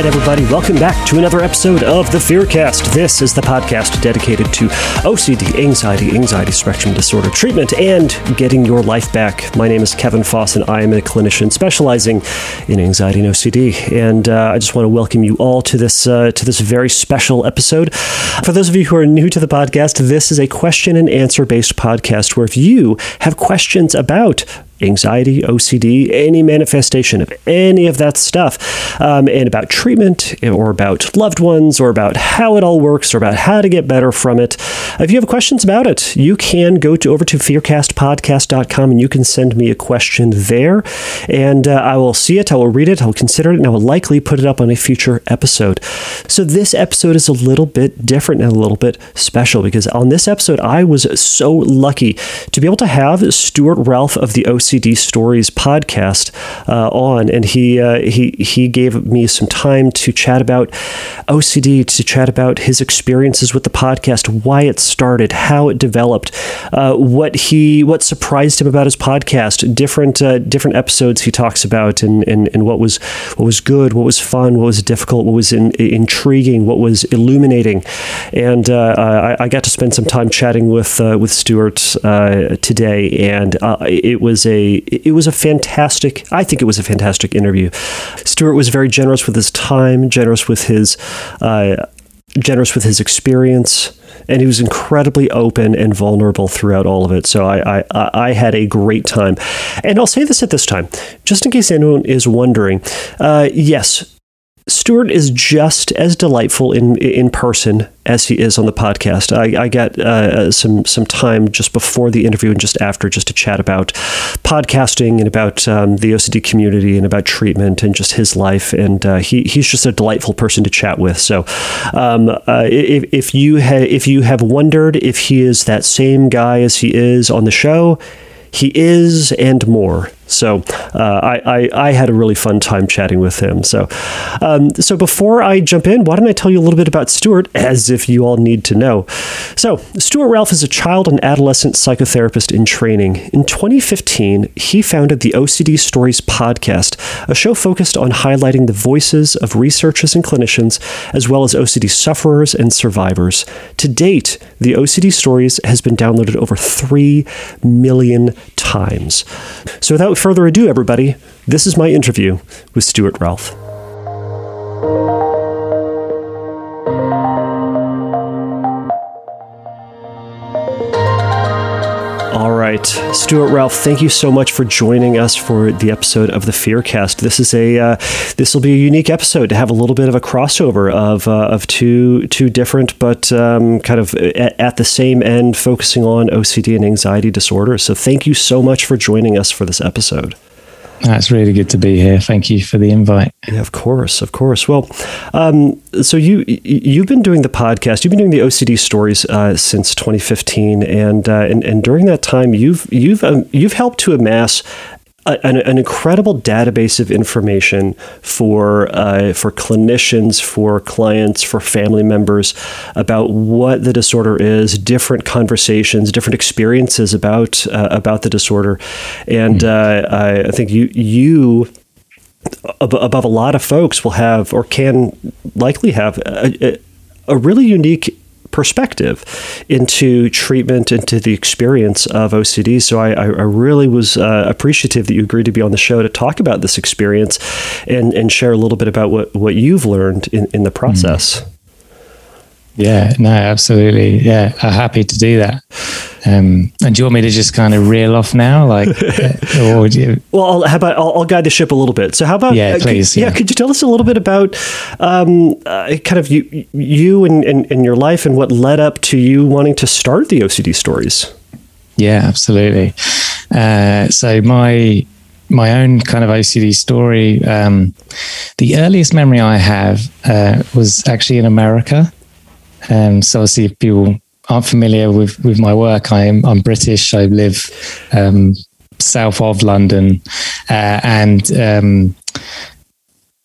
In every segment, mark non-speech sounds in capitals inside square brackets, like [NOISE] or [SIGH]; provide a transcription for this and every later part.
right, everybody, welcome back to another episode of the Fearcast. This is the podcast dedicated to OCD, anxiety, anxiety spectrum disorder treatment, and getting your life back. My name is Kevin Foss, and I am a clinician specializing in anxiety and OCD. And uh, I just want to welcome you all to this uh, to this very special episode. For those of you who are new to the podcast, this is a question and answer based podcast where if you have questions about anxiety, OCD, any manifestation of any of that stuff, um, and about treatment or about loved ones or about how it all works or about how to get better from it. If you have questions about it, you can go to over to fearcastpodcast.com and you can send me a question there, and uh, I will see it, I will read it, I will consider it, and I will likely put it up on a future episode. So this episode is a little bit different and a little bit special because on this episode, I was so lucky to be able to have Stuart Ralph of the OCD OCD Stories podcast uh, on, and he uh, he he gave me some time to chat about OCD, to chat about his experiences with the podcast, why it started, how it developed, uh, what he what surprised him about his podcast, different uh, different episodes he talks about, and, and and what was what was good, what was fun, what was difficult, what was in, intriguing, what was illuminating, and uh, I, I, got to spend some time chatting with uh, with Stuart today, and it was a it was a fantastic. I think it was a fantastic interview. Stuart was very generous with his time, generous with his uh, generous with his experience and he was incredibly open and vulnerable throughout all of it. So I, I, I had a great time. And I'll say this at this time, just in case anyone is wondering. Uh, yes, Stuart is just as delightful in in person as he is on the podcast. I, I got uh, some some time just before the interview and just after just to chat about podcasting and about um, the OCD community and about treatment and just his life. And uh, he he's just a delightful person to chat with. So um, uh, if, if you ha- if you have wondered if he is that same guy as he is on the show, he is and more. So uh, I, I, I, had a really fun time chatting with him. So um, so before I jump in, why don't I tell you a little bit about Stuart, as if you all need to know. So Stuart Ralph is a child and adolescent psychotherapist in training. In 2015, he founded the OCD Stories podcast, a show focused on highlighting the voices of researchers and clinicians, as well as OCD sufferers and survivors. To date, the OCD Stories has been downloaded over 3 million times. So without further ado, everybody, this is my interview with Stuart Ralph. Right, Stuart Ralph, thank you so much for joining us for the episode of the Fearcast. This is a uh, this will be a unique episode to have a little bit of a crossover of uh, of two two different but um, kind of at, at, the same end, focusing on OCD and anxiety disorder. So, thank you so much for joining us for this episode. That's really good to be here. Thank you for the invite. Yeah, of course, of course. Well, um, so you you've been doing the podcast. You've been doing the OCD stories uh, since 2015, and, uh, and and during that time, you've you've um, you've helped to amass an, an, incredible database of information for uh, for clinicians, for clients, for family members about what the disorder is, different conversations, different experiences about uh, about the disorder, and mm-hmm. uh, I, I, think you you above a lot of folks will have or can likely have a, a really unique perspective into treatment, into the experience of OCD. So I, I really was uh, appreciative that you agreed to be on the show to talk about this experience and, and share a little bit about what, what you've learned in, in the process. Mm. Yeah, no, absolutely. Yeah, I'm happy to do that. Um, and do you want me to just kind of reel off now, like, uh, [LAUGHS] or would you? Well, how about I'll, I'll, guide the ship a little bit. So, how about yeah, please, could, yeah. yeah. could you tell us a little bit about um, uh, kind of you, you and, and, and your life and what led up to you wanting to start the OCD stories? Yeah, absolutely. Uh, so my my own kind of OCD story. Um, the earliest memory I have uh, was actually in America. Um, so obviously, if people aren't familiar with with my work, I'm I'm British. I live um, south of London, uh, and um,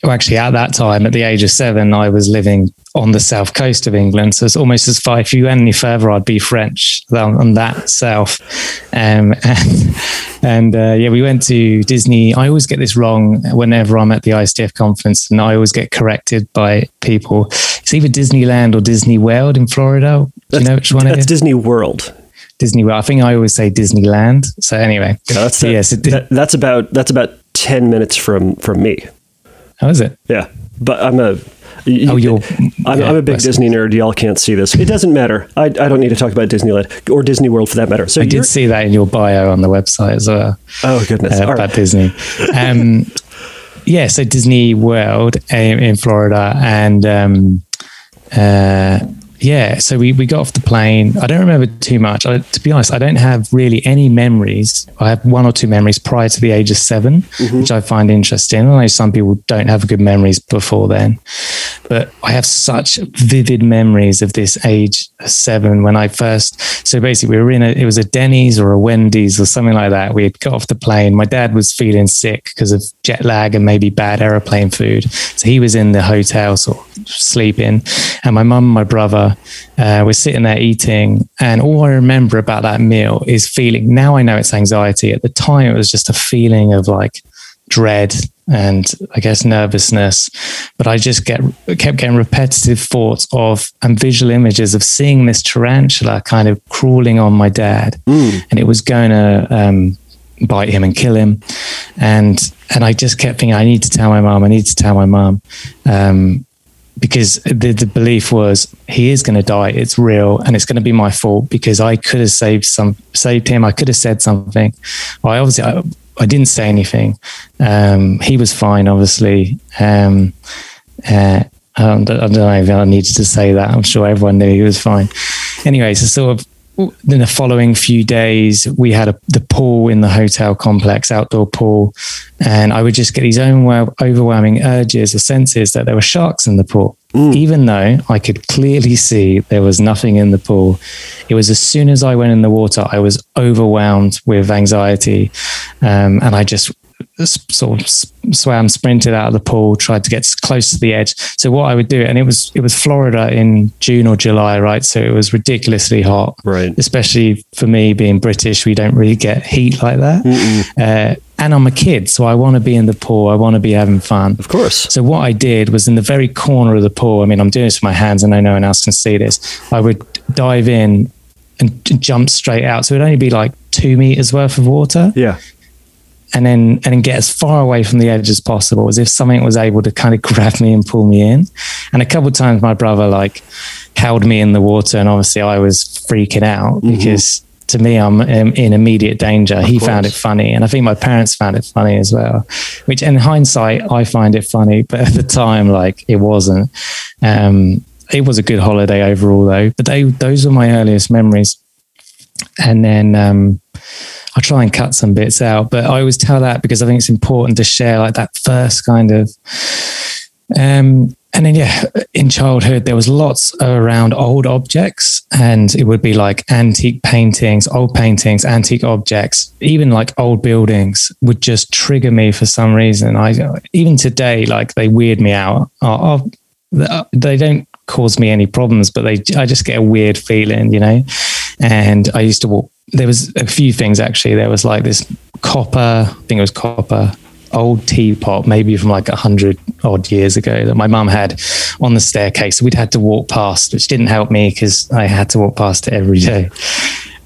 well, actually, at that time, at the age of seven, I was living on the south coast of England. So it's almost as far, if you went any further, I'd be French on, that south. Um, [LAUGHS] and and uh, yeah, we went to Disney. I always get this wrong whenever I'm at the IOCDF conference, and I always get corrected by people. It's either Disneyland or Disney World in Florida. Do you know which one That's it is? Disney World. Disney World. I think I always say Disneyland. So anyway, Yeah, that's so, that, yes, it, that- that's about that's about ten minutes from from me. how is it? Yeah, but I'm a. you- Oh, you're- I'm, yeah, I'm a big Disney nerd. Y'all can't see this. It doesn't matter. I, I don't need to talk about Disneyland or Disney World for that matter. So I did see that in your bio on the website as well. Oh goodness! uh, about right. Disney. Um, [LAUGHS] yeah, so Disney World in, in Florida, and um, uh, yeah, so we, we got off the plane. I don't remember too much. I, to be honest, I don't have really any memories. I have one or two memories prior to the age of 7 mm-hmm. which I find interesting. I know some people don't have good memories before then, but I have such vivid memories of this age of seven when I first. So basically, we were in a, it was a Denny's or a Wendy's or something like that. We had got off the plane. My dad was feeling sick because of jet lag and maybe bad aeroplane food. So he was in the hotel, sort of sleeping. And my mum and my brother uh, were sitting there eating. And all I remember about that meal is feeling, now I know it's anxiety. At the time, it was just a feeling of like, dread and I guess nervousness. But I just get kept getting repetitive thoughts of and visual images of seeing this tarantula kind of crawling on my dad, and it was going to um, bite him and kill him. And and I just kept thinking, I need to tell my mom. I need to tell my mom. Um, because the, the belief was he is going to die. It's real, and it's going to be my fault because I could have saved some, saved him. I could have said something. I obviously I, I didn't say anything. Um, he was fine, obviously. Um, uh, I, don't, I don't know if I needed to say that. I'm sure everyone knew he was fine. Anyway, so sort of in the following few days, we had a, the pool in the hotel complex, outdoor pool, and I would just get these overwhel- overwhelming urges or senses that there were sharks in the pool. Even though I could clearly see there was nothing in the pool, it was as soon as I went in the water, I was overwhelmed with anxiety, um, and I just sort of swam, sprinted out of the pool, tried to get close to the edge. So what I would do, and it was it was Florida in June or July, right? So it was ridiculously hot, Right. Especially for me being British, we don't really get heat like that. Uh, and I'm a kid, so I want to be in the pool. I want to be having fun. Of course. So what I did was in the very corner of the pool. I mean, I'm doing this with my hands, and I know no one else can see this. I would dive in and jump straight out. So it'd only be like two meters worth of water Yeah. And then and then get as far away from the edge as possible, as if something was able to kind of [LAUGHS] grab me and pull me in. And a couple of times, my brother like held me in the water, and obviously I was freaking out because to me I'm in immediate danger. he found it funny, and I think my parents found it funny as well. Which, in hindsight, I find it funny, but at the time, like it wasn't. Um, it was a good holiday overall, though. But they those were my earliest memories. And then um, I'll try and cut some bits out, but I always tell that because I think it's important to share like that first kind of. Um, and then, yeah, in childhood, there was lots around old objects, and it would be like antique paintings, old paintings, antique objects, even like old buildings would just trigger me for some reason. I even today, like they weird me out. Oh, oh, they don't cause me any problems, but they, I just get a weird feeling, you know. And I used to walk. There was a few things actually. There was like this copper. I think it was copper old teapot, maybe from like a hundred odd years ago, that my mum had on the staircase. We'd had to walk past, which didn't help me because I had to walk past it every day.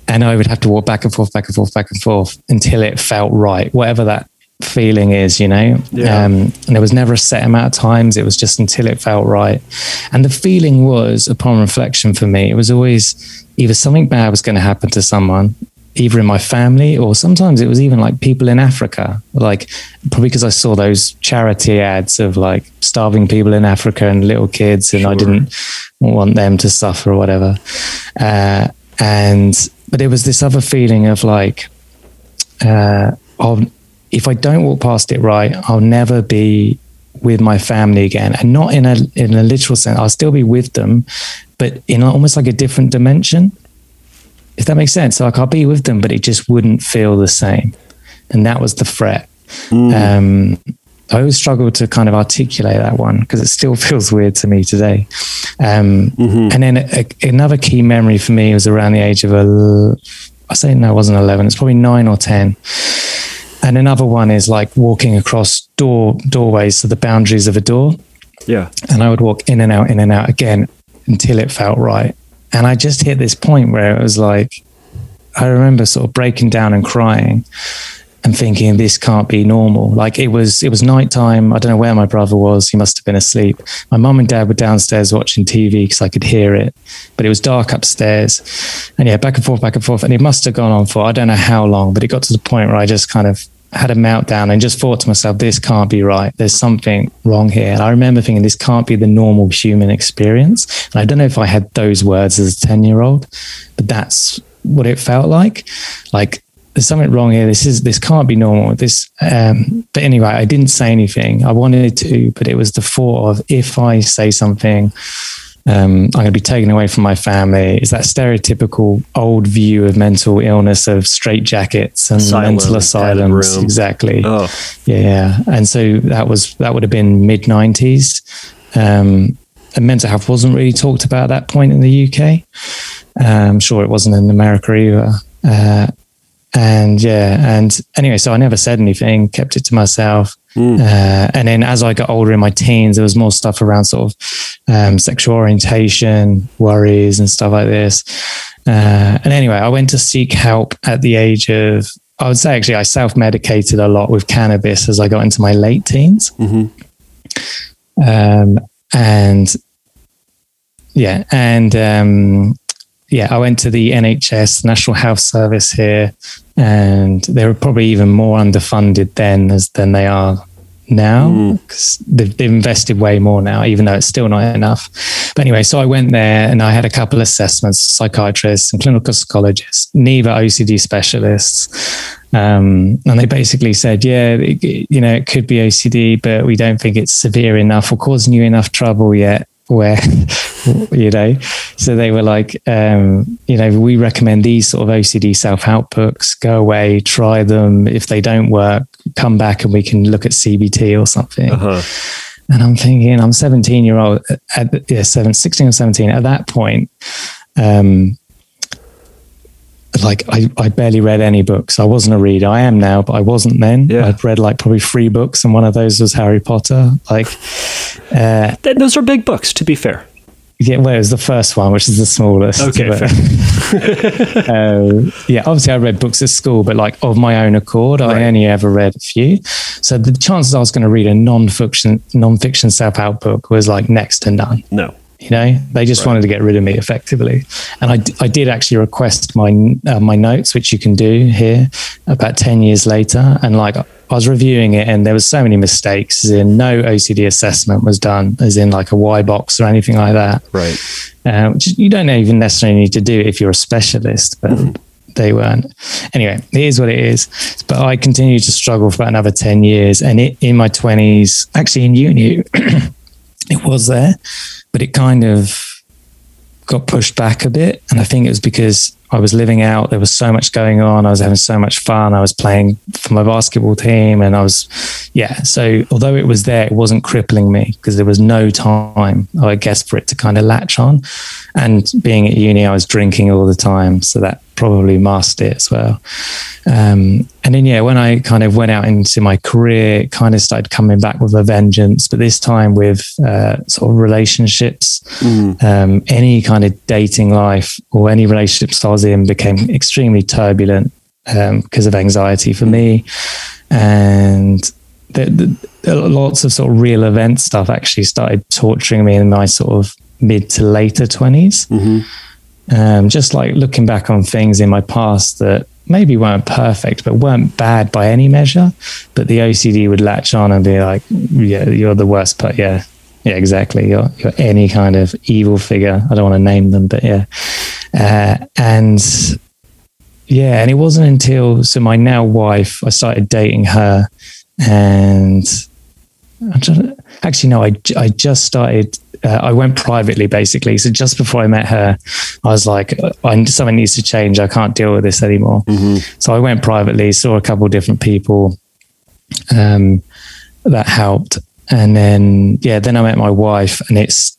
And I would have to walk back and forth, back and forth, back and forth until it felt right, whatever that feeling is, you know. Yeah. Um, and there was never a set amount of times. It was just until it felt right. And the feeling was, upon reflection for me, it was always either something bad was going to happen to someone, either in my family or sometimes it was even like people in Africa, like probably because I saw those charity ads of like starving people in Africa and little kids, and I didn't want them to suffer or whatever. Uh, and but it was this other feeling of like, uh, I'll, if I don't walk past it right, I'll never be with my family again, and not in a in a literal sense. I'll still be with them, but in almost like a different dimension if that makes sense. Like I'll be with them, but it just wouldn't feel the same. And that was the threat. Um, I always struggle to kind of articulate that one because it still [LAUGHS] feels weird to me today. Um, mm-hmm. And then a, another key memory for me was around the age of a, I say no, it wasn't 11, it's probably nine or 10. And another one is like walking across door doorways to the boundaries of a door. Yeah. And I would walk in and out, in and out again until it felt right. And I just hit this point where it was like, I remember sort of breaking down and crying and thinking this can't be normal. Like it was, it was nighttime. I don't know where my brother was. He must have been asleep. My mum and dad were downstairs watching TV because I could hear it, but it was dark upstairs. And yeah, back and forth, back and forth. And it must have gone on for I don't know how long, but it got to the point where I just kind of had a meltdown and just thought to myself, this can't be right. There's something wrong here. And I remember thinking, this can't be the normal human experience. And I don't know if I had those words as a 10 year old, but that's what it felt like. Like there's something wrong here. This is this can't be normal. This, um, but anyway, I didn't say anything. I wanted to, but it was the thought of if I say something, um, I'm going to be taken away from my family. Is that stereotypical old view of mental illness of straitjackets and Asylum, mental asylums? Exactly. Oh. Yeah, and so that was that would have been mid '90s. Um, and mental health wasn't really talked about at that point in the UK. I'm um, sure it wasn't in America either. Uh, and yeah, and anyway, so I never said anything, kept it to myself. Mm. Uh, and then as I got older in my teens, there was more stuff around sort of um, sexual orientation, worries, and stuff like this. Uh, and anyway, I went to seek help at the age of, I would say actually, I self medicated a lot with cannabis as I got into my late teens. Mm-hmm. Um, and yeah, and um, yeah, I went to the NHS, National Health Service here, and they were probably even more underfunded then as than they are now because mm. they've, they've, invested way more now, even though it's still not enough. But anyway, so I went there and I had a couple of assessments, psychiatrists and clinical psychologists, neither OCD specialists. Um, and they basically said, yeah, it, you know, it could be OCD, but we don't think it's severe enough or causing you enough trouble yet where [LAUGHS] you know so they were like um, you know we recommend these sort of ocd self-help books go away try them if they don't work come back and we can look at cbt or something uh-huh. and i'm thinking i'm 17 year old at yeah, seven, 16 or 17 at that point um, like I, I barely read any books. I wasn't a reader. I am now, but I wasn't then. Yeah. I'd read like probably three books, and one of those was Harry Potter. Like, uh, those are big books, to be fair. Yeah, well, it was the first one, which is the smallest. Okay. But, [LAUGHS] uh, yeah, obviously, I read books at school, but like of my own accord, right. I only ever read a few. So the chances I was going to read a non-fiction non-fiction self-help book was like next to none. No. You know, they just right. wanted to get rid of me effectively, and I, I did actually request my uh, my notes, which you can do here, about ten years later, and like I was reviewing it, and there was so many mistakes. As in, no OCD assessment was done, as in like a Y-BOCS or anything like that. Right. Uh, which you don't even necessarily need to do if you're a specialist, but. Mm-hmm they weren't. Anyway, it is what it is. But I continued to struggle for about another 10 years. And it, in my 20s, actually in uni, [CLEARS THROAT] it was there but it kind of got pushed back a bit. And I think it was because I was living out. There was so much going on. I was having so much fun. I was playing for my basketball team and I was, yeah. So although it was there, it wasn't crippling me because there was no time, I guess, for it to kind of latch on. And being at uni, I was drinking all the time. So that probably masked it as well. Um, and then, yeah, when I kind of went out into my career, it kind of started coming back with a vengeance, but this time with uh, sort of relationships. Mm. Um, any kind of dating life or any relationships I was in became extremely turbulent um, because of anxiety for me. And the, the, lots of sort of real event stuff actually started torturing me in my sort of mid to later 20s. Mm-hmm. Um, just like looking back on things in my past that maybe weren't perfect, but weren't bad by any measure. But the OCD would latch on and be like, "Yeah, you're the worst." But yeah, yeah, exactly. You're, you're any kind of evil figure. I don't want to name them, but yeah, uh, and yeah, and it wasn't until so my now wife, I started dating her, and actually no, I I just started uh, I went privately basically. So just before I met her, I was like, I, something needs to change. I can't deal with this anymore. Mm-hmm. So I went privately, saw a couple of different people. Um, that helped. And then, yeah, then I met my wife, and it's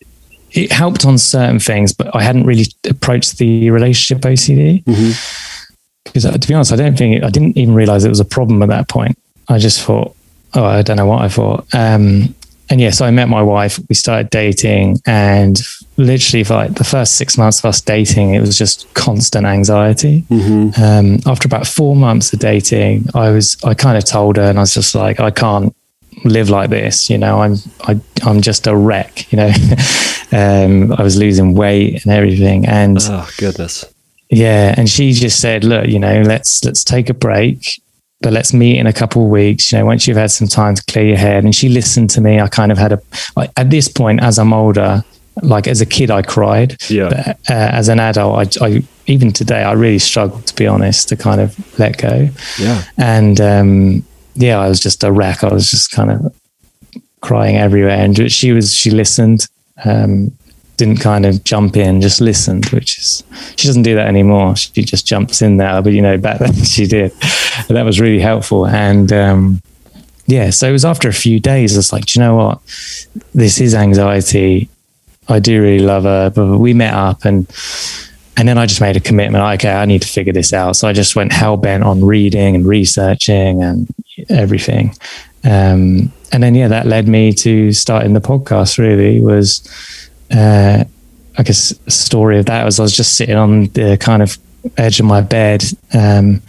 it helped on certain things, but I hadn't really approached the relationship OCD because, mm-hmm. to be honest, I don't think I didn't even realize it was a problem at that point. I just thought, oh, I don't know what I thought. Um, and yeah, so I met my wife. We started dating, and literally for like the first six months of us dating, it was just constant anxiety. Mm-hmm. Um, after about four months of dating, I was I kind of told her, and I was just like, I can't live like this. You know, I'm I, I'm just a wreck. You know, [LAUGHS] um, I was losing weight and everything, and oh goodness, yeah. And she just said, look, you know, let's let's take a break, but let's meet in a couple of weeks. You know, once you've had some time to clear your head. And she listened to me. I kind of had a like, at this point as I'm older. Like as a kid, I cried. Yeah. But, uh, as an adult, I, I even today I really struggle to be honest to kind of let go. Yeah. And um, yeah, I was just a wreck. I was just kind of crying everywhere. And she was, she listened, um, didn't kind of jump in, just listened, which is, she doesn't do that anymore. She just jumps in there. But, you know, back then [LAUGHS] she did. And that was really helpful. And, um, yeah, so it was after a few days, it's like, do you know what? This is anxiety. I do really love her. But we met up and, and then I just made a commitment. Okay, I need to figure this out. So I just went hell bent on reading and researching and everything. Um, and then yeah, that led me to starting the podcast. Really was, uh, I guess, the story of that was I was just sitting on the kind of edge of my bed, um,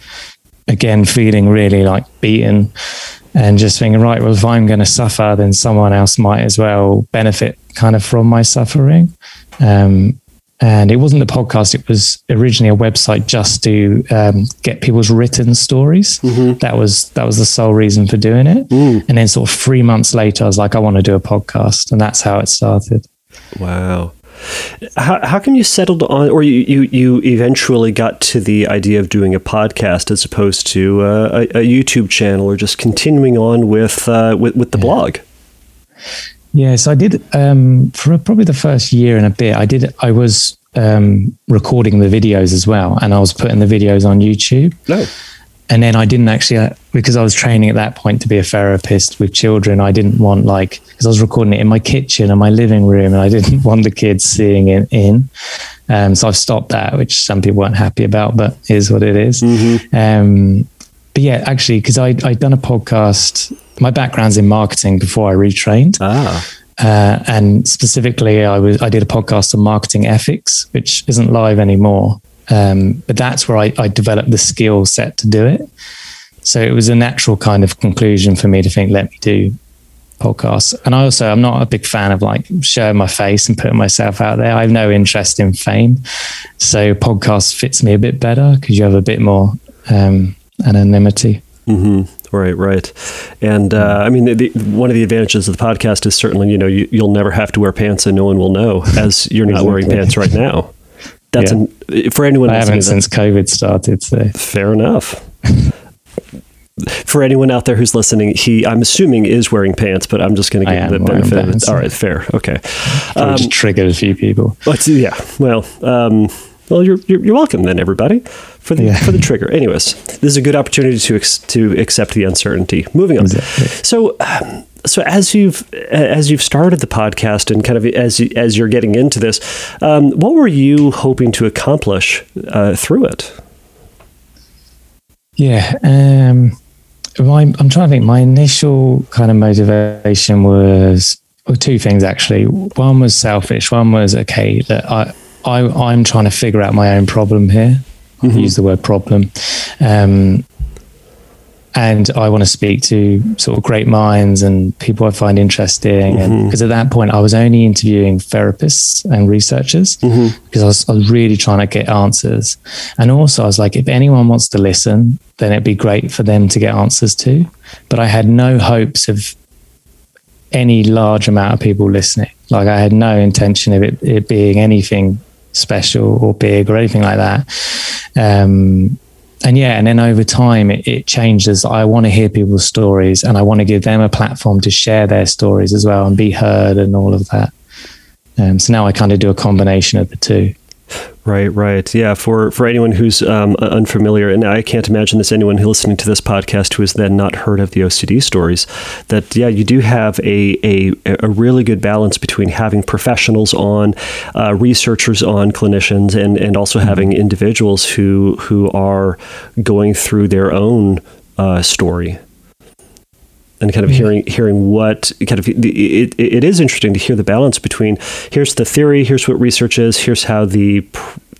again feeling really like beaten, and just thinking, right, well, if I'm going to suffer, then someone else might as well benefit kind of from my suffering. Um, and it wasn't the podcast it was originally a website just to um, get people's written stories mm-hmm. that was that was the sole reason for doing it mm. and then sort of three months later i was like i want to do a podcast and that's how it started wow how, how come you settled on or you, you, you eventually got to the idea of doing a podcast as opposed to uh, a, a, youtube channel or just continuing on with uh, with, with the yeah. blog Yes, I did. Um, for probably the first year and a bit, I did. I was um, recording the videos as well, and I was putting the videos on YouTube. No. And then I didn't actually, uh, because I was training at that point to be a therapist with children. I didn't want like because I was recording it in my kitchen and my living room, and I [LAUGHS] didn't want the kids seeing it in. Um, so I've stopped that, which some people weren't happy about, but is what it is. Mm-hmm. Um, but yeah, actually, because I'd done a podcast. My background's in marketing before I retrained. Ah. Uh, and specifically, I was I did a podcast on marketing ethics, which isn't live anymore. Um, but that's where I, I developed the skill set to do it. So it was a natural kind of conclusion for me to think, let me do podcasts. And I also, I'm not a big fan of like showing my face and putting myself out there. I have no interest in fame. So podcast fits me a bit better because you have a bit more um, anonymity. Mm-hmm. Right, right. And uh, I mean, the, the, one of the advantages of the podcast is certainly, you know, you, will never have to wear pants and no one will know [LAUGHS] as you're not wearing pants right now. That's yeah. an, for anyone. I haven't since COVID started. So fair enough. for anyone out there who's listening, he I'm assuming is wearing pants, but I'm just going to give him the benefit of it. All right, fair, okay. Um, just triggered a few people. yeah, well, um, well, you're, you're, you're welcome then, everybody, for the yeah. for the trigger. Anyways, this is a good opportunity to ex- to accept the uncertainty. Moving on. Exactly. So. Um, so as you've as you've started the podcast and kind of as you, as you're getting into this, um, what were you hoping to accomplish uh, through it? Yeah, um, my, I'm trying to think. My initial kind of motivation was well, two things actually. One was selfish. One was okay that I I, I'm trying to figure out my own problem here. Mm-hmm. Use the word problem. Um, and I want to speak to sort of great minds and people I find interesting. Mm-hmm. And because at that point, I was only interviewing therapists and researchers mm-hmm. because I was, I was, really trying to get answers. And also, I was like, if anyone wants to listen, then it'd be great for them to get answers to. But I had no hopes of any large amount of people listening. Like, I had no intention of it, it being anything special or big or anything like that. Um, and yeah, and then over time it, it changes. I want to hear people's stories and I want to give them a platform to share their stories as well and be heard and all of that. Um, so now I kind of do a combination of the two. Right, right. Yeah, for, for anyone who's um, unfamiliar, and I can't imagine this anyone listening to this podcast who has then not heard of the OCD stories, that, yeah, you do have a, a, a really good balance between having professionals on, uh, researchers on, clinicians, and, and also mm-hmm. having individuals who, who are going through their own uh, story and kind of mm-hmm. hearing hearing what kind of it, it is interesting to hear the balance between here's the theory, here's what research is, here's how the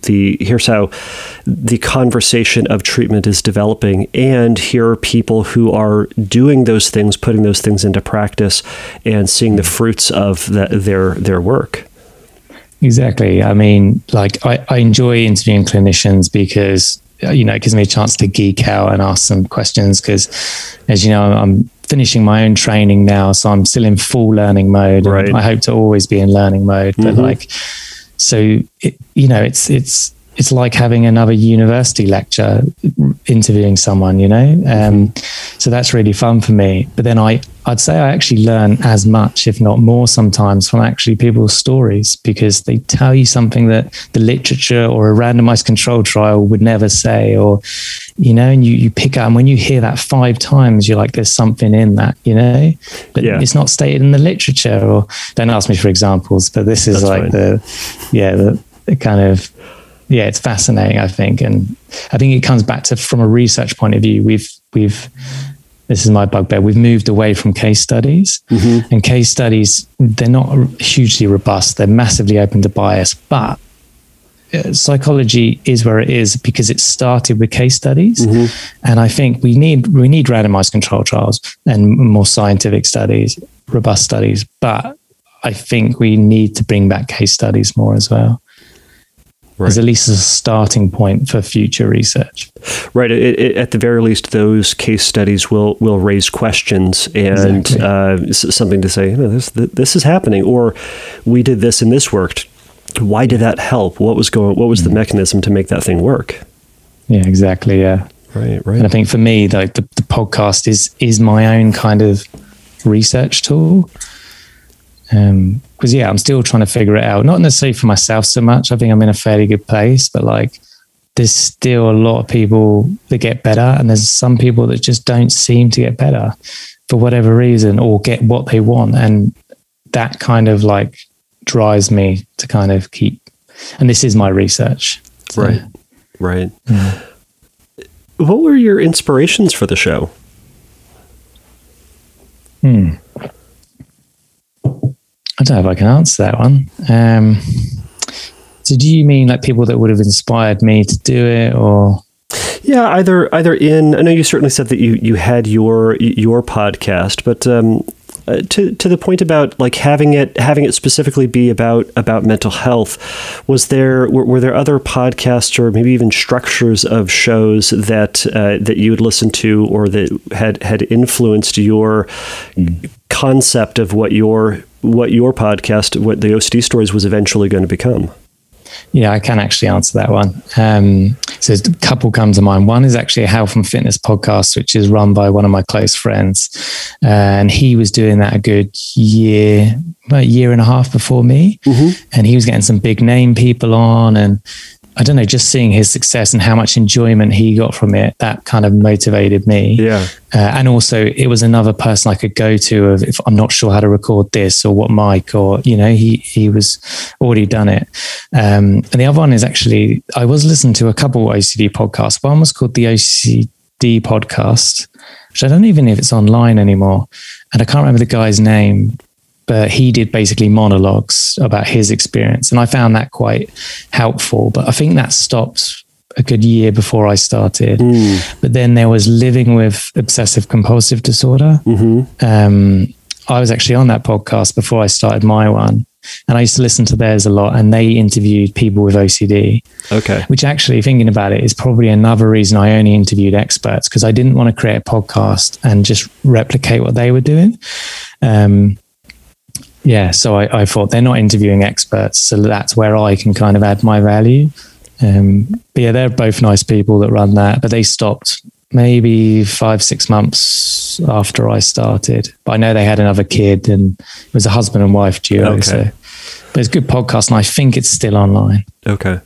the here's how the conversation of treatment is developing and here are people who are doing those things putting those things into practice and seeing the mm-hmm. fruits of the, their their work. Exactly. I mean like I, I enjoy interviewing clinicians because you know it gives me a chance to geek out and ask some questions because as you know i'm finishing my own training now, so I'm still in full learning mode. Right. I hope to always be in learning mode. But mm-hmm. like, so it, you know, it's it's it's like having another university lecture interviewing someone you know? Um, so that's really fun for me. But then i i'd say i actually learn as much if not more sometimes from actually people's stories because they tell you something that the literature or a randomized control trial would never say or you know and you, you pick up and when you hear that five times you're like there's something in that you know? But yeah. it's not stated in the literature or don't ask me for examples but this is that's like the yeah the, the kind of yeah, it's fascinating. I think, and I think it comes back to from a research point of view. We've we've this is my bugbear. We've moved away from case studies, mm-hmm. and case studies they're not hugely robust. They're massively open to bias, but uh, psychology is where it is because it started with case studies mm-hmm. and i think we need we need randomized control trials and more scientific studies robust studies but i think we need to bring back case studies more as well right. as at least a starting point for future research. Right. It, it, at the very least, those case studies will will raise questions and exactly. uh, something to say. You know, this this is happening, or we did this and this worked. Why did that help? What was going? What was mm-hmm. the mechanism to make that thing work? Yeah, exactly. Yeah. Right. Right. And I think for me, like the, the podcast is is my own kind of research tool. Um, because yeah, I'm still trying to figure it out. Not necessarily for myself so much. I think I'm in a fairly good place, but like there's still a lot of people that get better, and there's some people that just don't seem to get better for whatever reason or get what they want, and that kind of like drives me to kind of keep. And this is my research, so, right? Right. What were your inspirations for the show? Hmm. I don't know if I can answer that one. Um, so, do you mean like people that would have inspired me to do it, or? Yeah, either either in. I know you certainly said that you you had your your podcast, but um, uh, to to the point about like having it having it specifically be about about mental health was there were, were there other podcasts or maybe even structures of shows that uh, that you would listen to or that had had influenced your mm. concept of what your what your podcast what the OCD stories was eventually going to become yeah, I can actually answer that one. Um, so a couple come to mind. One is actually a health and fitness podcast, which is run by one of my close friends, uh, and he was doing that a good year, about a year and a half before me, mm-hmm. and he was getting some big name people on, and I don't know, just seeing his success and how much enjoyment he got from it, that kind of motivated me. Yeah. Uh, and also, it was another person I could go to of if I'm not sure how to record this or what mic, or you know, he he was already done it. Um, and the other one is actually I was listening to a couple OCD podcasts. One was called the OCD podcast, which I don't even know if it's online anymore, and I can't remember the guy's name, but he did basically monologues about his experience. And I found that quite helpful. But I think that stopped a good year before I started. Mm. But then there was living with obsessive compulsive disorder. Mm-hmm. Um, I was actually on that podcast before I started my one. And I used to listen to theirs a lot, and they interviewed people with OCD. Okay. Which actually, thinking about it, is probably another reason I only interviewed experts because I didn't want to create a podcast and just replicate what they were doing. Um, yeah, so I, I, thought they're not interviewing experts, so that's where I can kind of add my value. Um, but yeah, they're both nice people that run that, but they stopped maybe five, six months after I started. But I know they had another kid and it was a husband and wife duo. Okay. So, but it's a good podcast, and I think it's still online. Okay.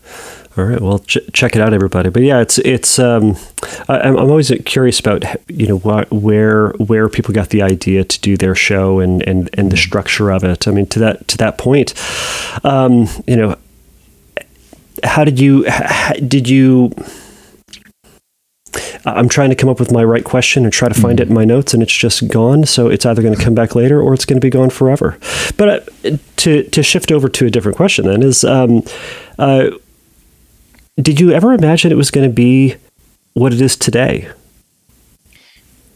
All right, well, ch- check it out, everybody. But yeah, it's it's. Um, I, am always curious about you know wh- where where people got the idea to do their show and and and the structure of it. I mean, to that to that point, um, you know, how did you how, did you? I'm trying to come up with my right question and try to find it in my notes, and it's just gone. So it's either going to come back later or it's going to be gone forever. But uh, to to shift over to a different question, then is, um, uh, did you ever imagine it was going to be what it is today?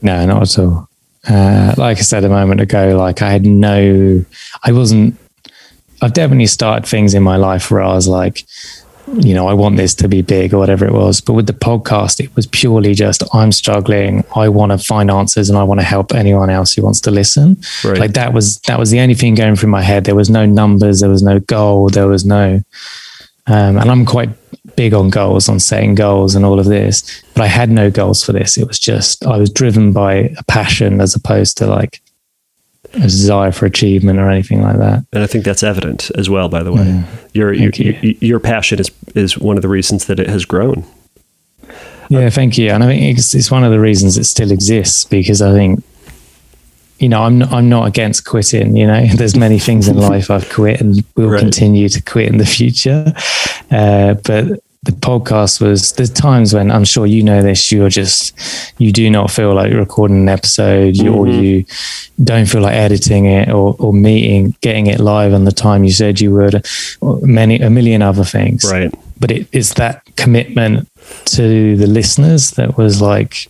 No, not at all. Uh, like I said a moment ago, like I had no, I wasn't. I've definitely started things in my life where I was like, you know, I want this to be big or whatever it was. But with the podcast, it was purely just I'm struggling. I want to find answers and I want to help anyone else who wants to listen. Right. Like that was that was the only thing going through my head. There was no numbers, there was no goal, there was no um, and I'm quite big on goals, on setting goals and all of this, but I had no goals for this. It was just I was driven by a passion as opposed to like a desire for achievement or anything like that. And I think that's evident as well. By the way, mm. your your, you. your passion is is one of the reasons that it has grown. Yeah, thank you. And I think it's, it's one of the reasons it still exists because I think you know, I'm not, I'm not against quitting. You know, [LAUGHS] there's many things in life I've quit and will right. continue to quit in the future. Uh, but the podcast was there's times when I'm sure you know this you're just you do not feel like recording an episode mm-hmm. or you don't feel like editing it or, or meeting getting it live on the time you said you would many a million other things right but it's that commitment to the listeners that was like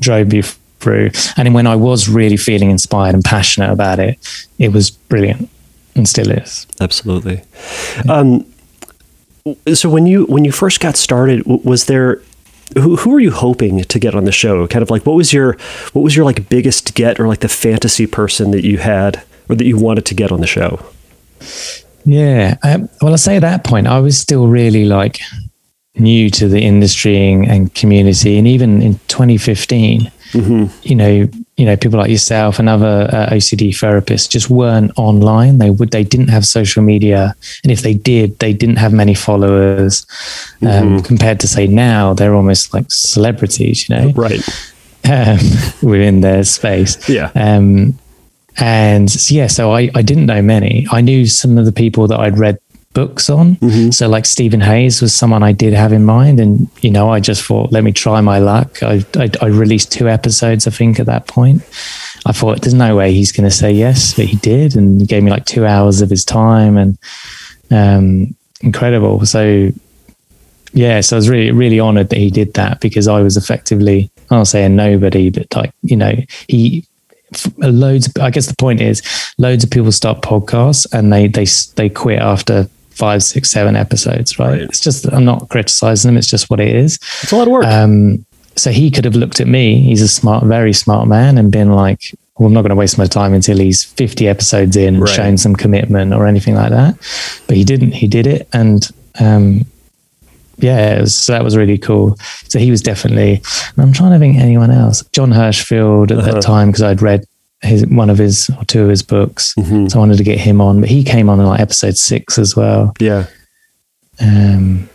drove me through and when I was really feeling inspired and passionate about it it was brilliant and still is absolutely um, so when you when you first got started, was there who who were you hoping to get on the show? Kind of like what was your what was your like biggest get or like the fantasy person that you had or that you wanted to get on the show? Yeah, um, well, I say at that point I was still really like new to the industry and community, and even in 2015, mm-hmm. you know, you know, people like yourself and other uh, OCD therapists just weren't online. They would, they didn't have social media, and if they did, they didn't have many followers. Um, mm-hmm. Compared to say now, they're almost like celebrities, you know, right, um, [LAUGHS] within their space. Yeah. Um, and yeah, so I, I didn't know many. I knew some of the people that I'd read books on. Mm-hmm. So like Steven Hayes was someone I did have in mind, and you know I just thought let me try my luck. I I, I released two episodes I think at that point. I thought there's no way he's going to say yes, but he did, and he gave me like two hours of his time, and um, incredible. So yeah, so I was really really honored that he did that because I was effectively I'll say a nobody, but like you know he loads i guess the point is loads of people start podcasts and they they they quit after five, six, seven episodes, right? right? It's just I'm not criticizing them. It's just what it is. It's a lot of work. Um, so he could have looked at me. He's a smart, very smart man, and been like, "Well, I'm not going to waste my time until he's 50 episodes in and right. shown some commitment or anything like that." But he didn't. He did it, and um, yeah, was, so that was really cool. So he was definitely. I'm trying to think anyone else. Jon Hershfield at uh-huh. that time because I'd read his one of his or two of his books. Mm-hmm. So I wanted to get him on, but he came on in like episode six as well. Yeah. Um.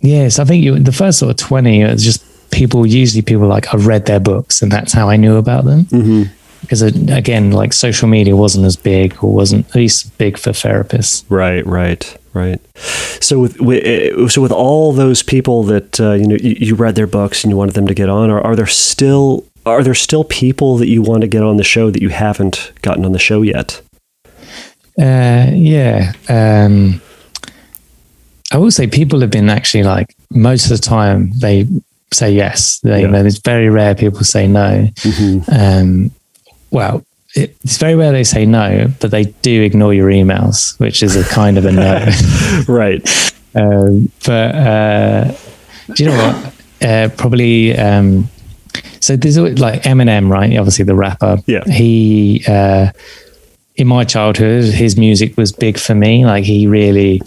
Yes, I think you, the first sort of twenty it was just people. Usually, people like I've read their books, and that's how I knew about them. Mm-hmm. Because again, like social media wasn't as big, or wasn't at least big for therapists. Right. Right. Right. So with, with eh, so with all those people that uh, you know you, you, read their books and you wanted them to get on, are, are there still are there still people that you want to get on the show that you haven't gotten on the show yet? Uh, yeah. Um, I will say people have been actually like most of the time they say yes. They, yeah. you know, it's very rare people say no. Mm-hmm. Um, well, it, it's very rare they say no, but they do ignore your emails, which is a kind of a no. [LAUGHS] right. Um, but uh, do you know what? Uh, probably um, so there's always like Eminem, right? Obviously the rapper. Yeah. He uh, in my childhood, his music was big for me. Like he really,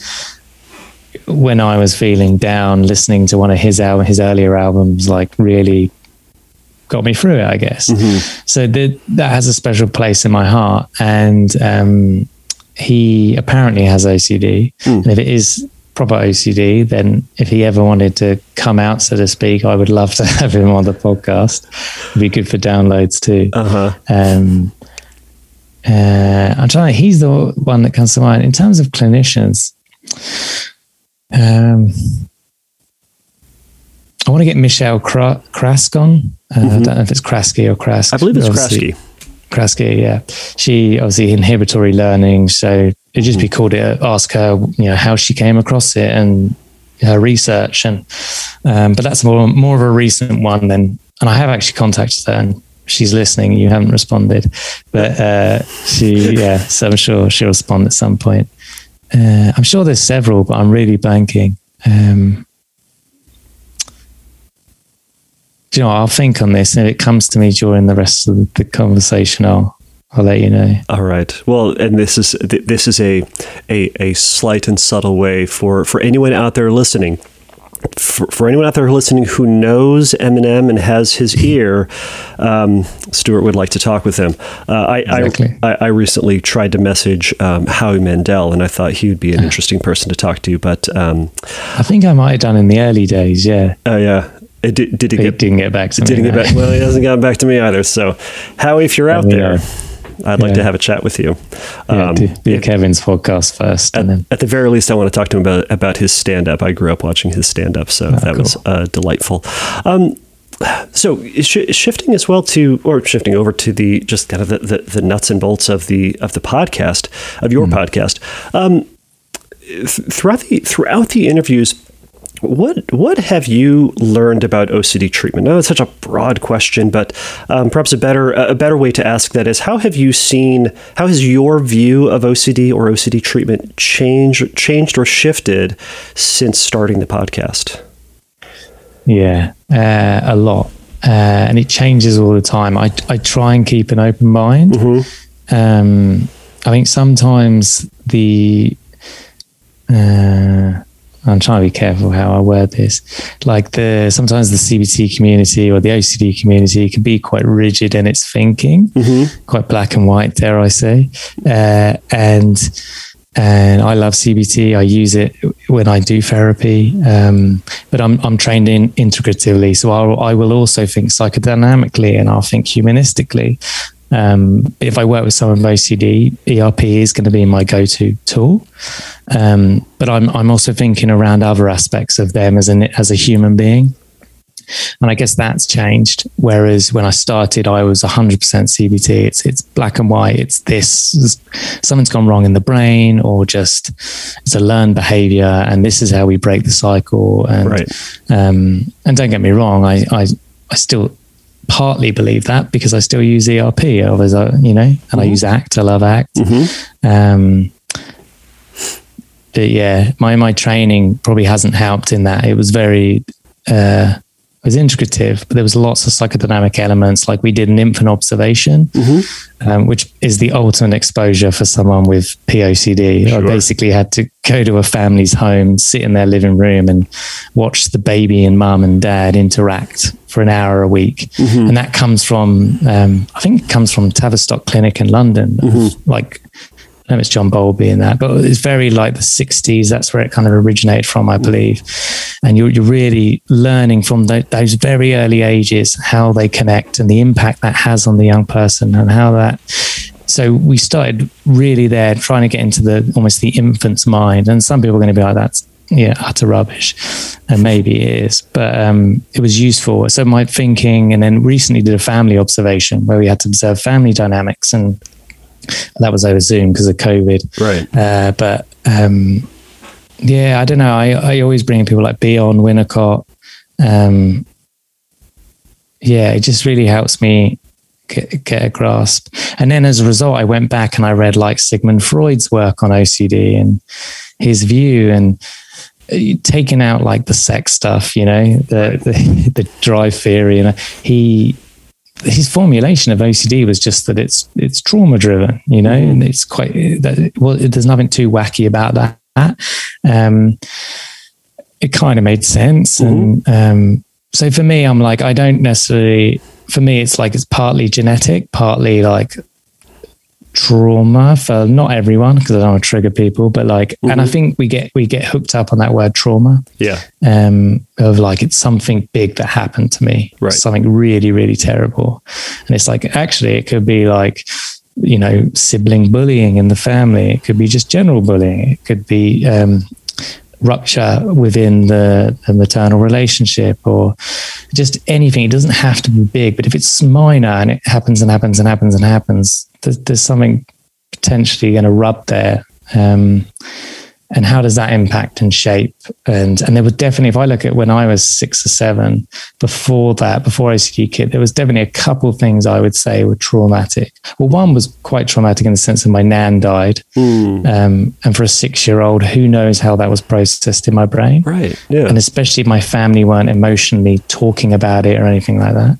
when I was feeling down, listening to one of his album, his earlier albums, like really got me through it. I guess. Mm-hmm. So the, that has a special place in my heart, and um, he apparently has OCD, mm. and if it is proper OCD, then if he ever wanted to come out, so to speak, I would love to [LAUGHS] have him on the podcast. It'd be good for downloads too. Uh-huh. Um, uh, I'm trying. To, He's the one that comes to mind in terms of clinicians. Um, I want to get Michelle Kra- Krask on. Uh, mm-hmm. I don't know if it's Krasky or Krask. I believe it's Krasky. Krasky, yeah. She obviously inhibitory learning, so it just be cool to ask her, you know, how she came across it and her research. And um, but that's more more of a recent one than. And I have actually contacted her, and she's listening. You haven't responded, but uh, she, yeah. So I'm sure she'll respond at some point. Uh, I'm sure there's several, but I'm really blanking. Um, you know, I'll think on this, and if it comes to me during the rest of the conversation, I'll I'll let you know. All right. Well, and this is this is a a, a slight and subtle way for for anyone out there listening. For, for anyone out there listening who knows Eminem and has his ear, um, Stuart would like to talk with him. Uh, I, exactly. I, I, recently tried to message um, Howie Mandel, and I thought he would be an interesting person to talk to. But um, I think I might have done in the early days. Yeah. Oh uh, yeah. Did, did he, he get, didn't get back to me? Didn't get back. Well, he hasn't gotten back to me either. So, Howie, if you're out there, I'd like yeah. to have a chat with you. Um, yeah, do, Kevin's podcast first, at, then... at, the very least, I want to talk to him about about his stand up. I grew up watching his stand up, so oh, that cool. was uh, delightful. Um, so sh- shifting as well to or shifting over to the just kind of the, the, the, nuts and bolts of the of the podcast of your mm. podcast um, th- throughout the throughout the interviews what what have you learned about OCD treatment? Now, it's such a broad question, but um, perhaps a better a better way to ask that is how have you seen how has your view of OCD or OCD treatment changed changed or shifted since starting the podcast? Yeah, uh, a lot, uh, and it changes all the time. I I try and keep an open mind. Mm-hmm. Um, I think sometimes the uh, I'm trying to be careful how I word this. Like the sometimes the CBT community or the OCD community can be quite rigid in its thinking, mm-hmm. quite black and white, dare I say. Uh, and and I love CBT. I use it when I do therapy, um, but I'm I'm trained in integratively, so I'll, I will also think psychodynamically and I'll think humanistically. Um, if I work with someone with OCD, ERP is going to be my go-to tool. Um, but I'm I'm also thinking around other aspects of them as an as a human being. And I guess that's changed. Whereas when I started, I was 100% CBT. It's it's black and white. It's this something's gone wrong in the brain, or just it's a learned behavior, and this is how we break the cycle. And right. um, and don't get me wrong, I I I still partly believe that because I still use ERP, as I, you know, and mm-hmm. I use ACT. I love ACT. Mm-hmm. Um, but yeah, my my training probably hasn't helped in that. It was very uh, was integrative, but there was lots of psychodynamic elements. Like we did an infant observation, mm-hmm. um, which is the ultimate exposure for someone with POCD. Sure. I basically had to go to a family's home, sit in their living room, and watch the baby and mum and dad interact for an hour a week. Mm-hmm. And that comes from, um, I think it comes from Tavistock Clinic in London. Mm-hmm. Like, Know it's John Bowlby in that, but it's very like the 60s. That's where it kind of originated from, I believe. And you're, you're really learning from the, those very early ages how they connect and the impact that has on the young person and how that. So we started really there trying to get into the almost the infant's mind. And some people are going to be like, that's yeah, utter rubbish. And maybe it is, but um, it was useful. So my thinking, and then recently did a family observation where we had to observe family dynamics, and that was over Zoom because of COVID. Right. Uh, but um, yeah, I don't know. I, I always bring people like Bion Winnicott. Um, yeah, it just really helps me get, get a grasp. And then as a result, I went back and I read like Sigmund Freud's work on OCD and his view and taking out like the sex stuff, you know, the the, [LAUGHS] the drive theory, and he his formulation of OCD was just that it's it's trauma driven, you know, mm. and it's quite that well, there's nothing too wacky about that. Um, it kind of made sense, mm-hmm. and um, so for me, I'm like, I don't necessarily. For me, it's like it's partly genetic, partly like trauma for not everyone because I don't want to trigger people, but like, mm-hmm. and I mm-hmm. think we get we get hooked up on that word trauma. Yeah. Um, of like it's something big that happened to me, right? Something really really terrible, and it's like actually it could be like you know sibling bullying in the family. It could be just general bullying. It could be um, rupture within the, the, maternal relationship or just anything. It doesn't have to be big, but if it's minor and it happens and happens and happens and happens, there's, there's something potentially going to rub there. Um, and how does that impact and shape? And and there was definitely if i look at when i was six or seven before that before I ocd kit there was definitely a couple of things i would say were traumatic. Well one was quite traumatic in the sense that my nan died. Mm. um, and for a six year old who knows how that was processed in my brain? Right yeah. And especially my family weren't emotionally talking about it or anything like that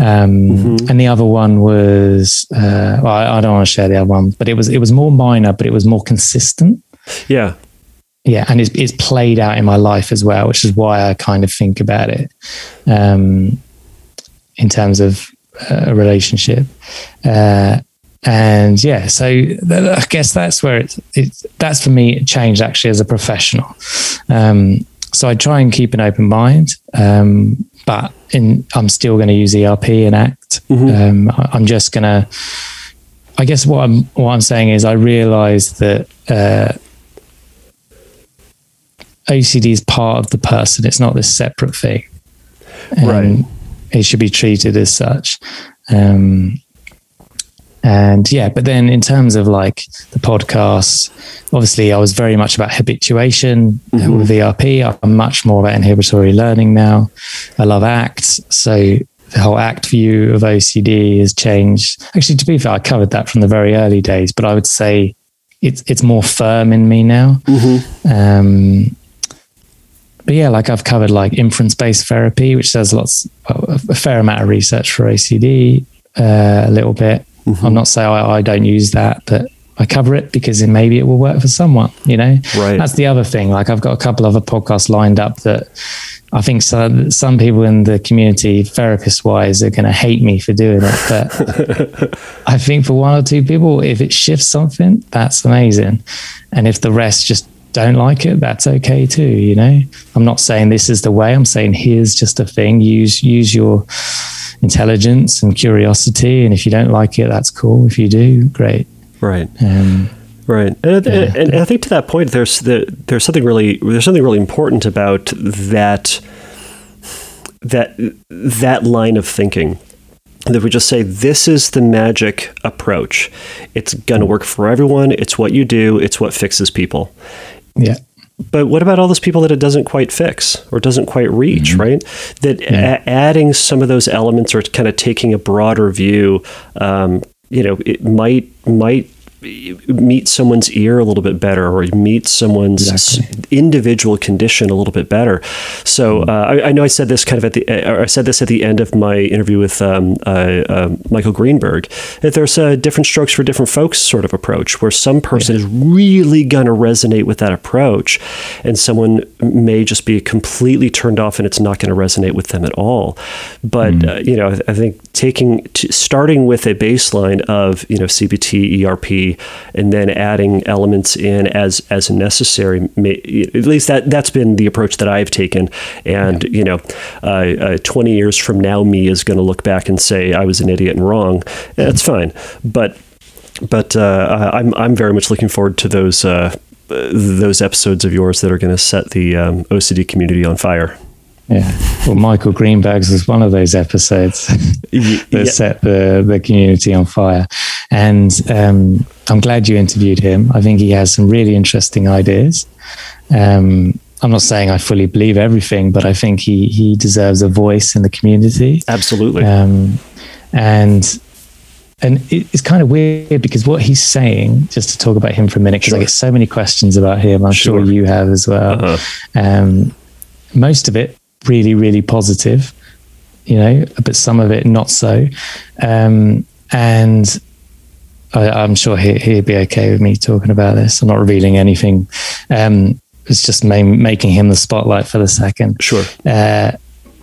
um, mm-hmm. and the other one was uh, well, I, I don't want to share the other one, but it was it was more minor, but it was more consistent. Yeah. Yeah. And it's, it's played out in my life as well, which is why I kind of think about it um, in terms of uh, a relationship. Uh, and yeah, so I guess that's where it's, it's that's for me changed actually as a professional. Um, so I try and keep an open mind, um, but in, I'm still going to use ERP and ACT. Mm-hmm. Um, I'm just going to. I guess what I'm what I'm saying is I realize that uh, OCD is part of the person. It's not this separate thing. right. It should be treated as such. Um, and yeah, but then in terms of like the podcast, obviously I was very much about habituation mm-hmm. with ERP. I'm much more about inhibitory learning now. I love ACT. So the whole ACT view of OCD has changed. Actually, to be fair, I covered that from the very early days, but I would say it's it's more firm in me now. Mm-hmm. Um, but yeah, like I've covered like inference based therapy, which does lots, a fair amount of research for OCD, uh, a little bit. Mm-hmm. I'm not saying I, I, don't use that, but I cover it because then maybe it will work for someone, you know? Right. That's the other thing. Like I've got a couple of other podcasts lined up that I think some, some people in the community, therapist wise, are going to hate me for doing it. But [LAUGHS] I think for one or two people, if it shifts something, that's amazing. And if the rest just don't like it, that's okay too. You know, I'm not saying this is the way. I'm saying here's just a thing. Use use your intelligence and curiosity, and if you don't like it, that's cool. If you do, great. Right. Um, right. And, yeah. and, and, I think to that point, there's the, there's something really there's something really important about that that that line of thinking that we just say this is the magic approach it's going to work for everyone it's what you do it's what fixes people yeah. But what about all those people that it doesn't quite fix or doesn't quite reach, mm-hmm. right? That yeah. a- adding some of those elements or kind of taking a broader view, um, you know, it might might meet someone's ear a little bit better or meet someone's exactly. individual condition a little bit better. So mm-hmm. uh, I, I, know I said this kind of at the uh, I said this at the end of my interview with um, uh, uh, Michael Greenberg that there's a different strokes for different folks sort of approach where some person yeah. is really going to resonate with that approach and someone may just be completely turned off and it's not going to resonate with them at all. But mm. you know I, I think taking starting with a baseline of you know CBT ERP and then adding elements in as as necessary. At least that that's been the approach that I've taken. And yeah. you know, uh, uh, 20 years from now, me is going to look back and say I was an idiot and wrong. That's fine, but but uh, I'm I'm very much looking forward to those uh, those episodes of yours that are going to set the um, OCD community on fire. Yeah. Well, Michael Greenberg's was one of those episodes [LAUGHS] [LAUGHS] that yeah. set the, the community on fire. And um, I'm glad you interviewed him. I think he has some really interesting ideas. Um, I'm not saying I fully believe everything, but I think he, he deserves a voice in the community. Absolutely. Um, and and it's kind of weird because what he's saying, just to talk about him for a minute, because sure. I get so many questions about him. I'm sure, sure you have as well. Uh-huh. Um, most of it really, really positive, you know, but some of it not so. Um, and I, am sure he, would be okay with me talking about this. I'm not revealing anything. Um, it's just ma- making him the spotlight for the second. Sure. Uh,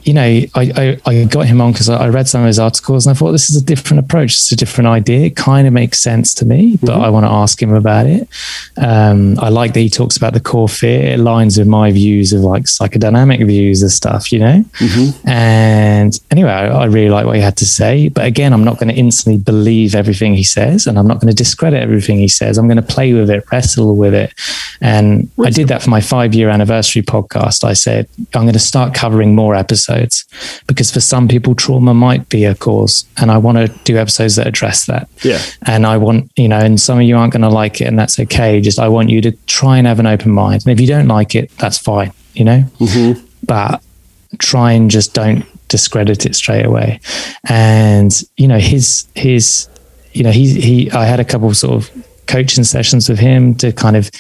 you know, I, I, I got him on because I read some of his articles and I thought this is a different approach. It's a different idea. It kind of makes sense to me, but mm-hmm. I want to ask him about it. Um, I like that he talks about the core fear. It aligns with my views of like psychodynamic views of stuff, you know? Mm-hmm. And anyway, I, I really like what he had to say. But again, I'm not going to instantly believe everything he says and I'm not going to discredit everything he says. I'm going to play with it, wrestle with it. And I did that for my five year anniversary podcast. I said, I'm going to start covering more episodes because for some people, trauma might be a cause. And I want to do episodes that address that. Yeah. And I want, you know, and some of you aren't going to like it and that's okay. Just I want you to try and have an open mind. And if you don't like it, that's fine, you know? Mm-hmm. But try and just don't discredit it straight away. And, you know, his, his, you know, he, he, I had a couple of sort of coaching sessions with him to kind of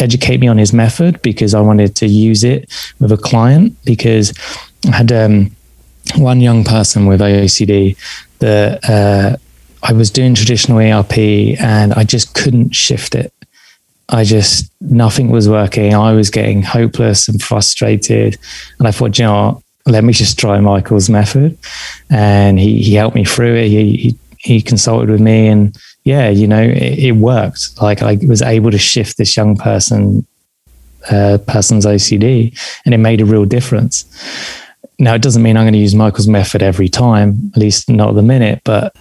educate me on his method because I wanted to use it with a client because I had um, one young person with OCD that uh, I was doing traditional ERP and I just couldn't shift it. I just, nothing was working. I was getting hopeless and frustrated. And I thought, you know, let me just try Michael's method. And he, he helped me through it. He, he, he consulted with me and yeah, you know, it, it, worked. Like I was able to shift this young person, uh, person's OCD, and it made a real difference. Now, it doesn't mean I'm going to use Michael's method every time, at least not at the minute, but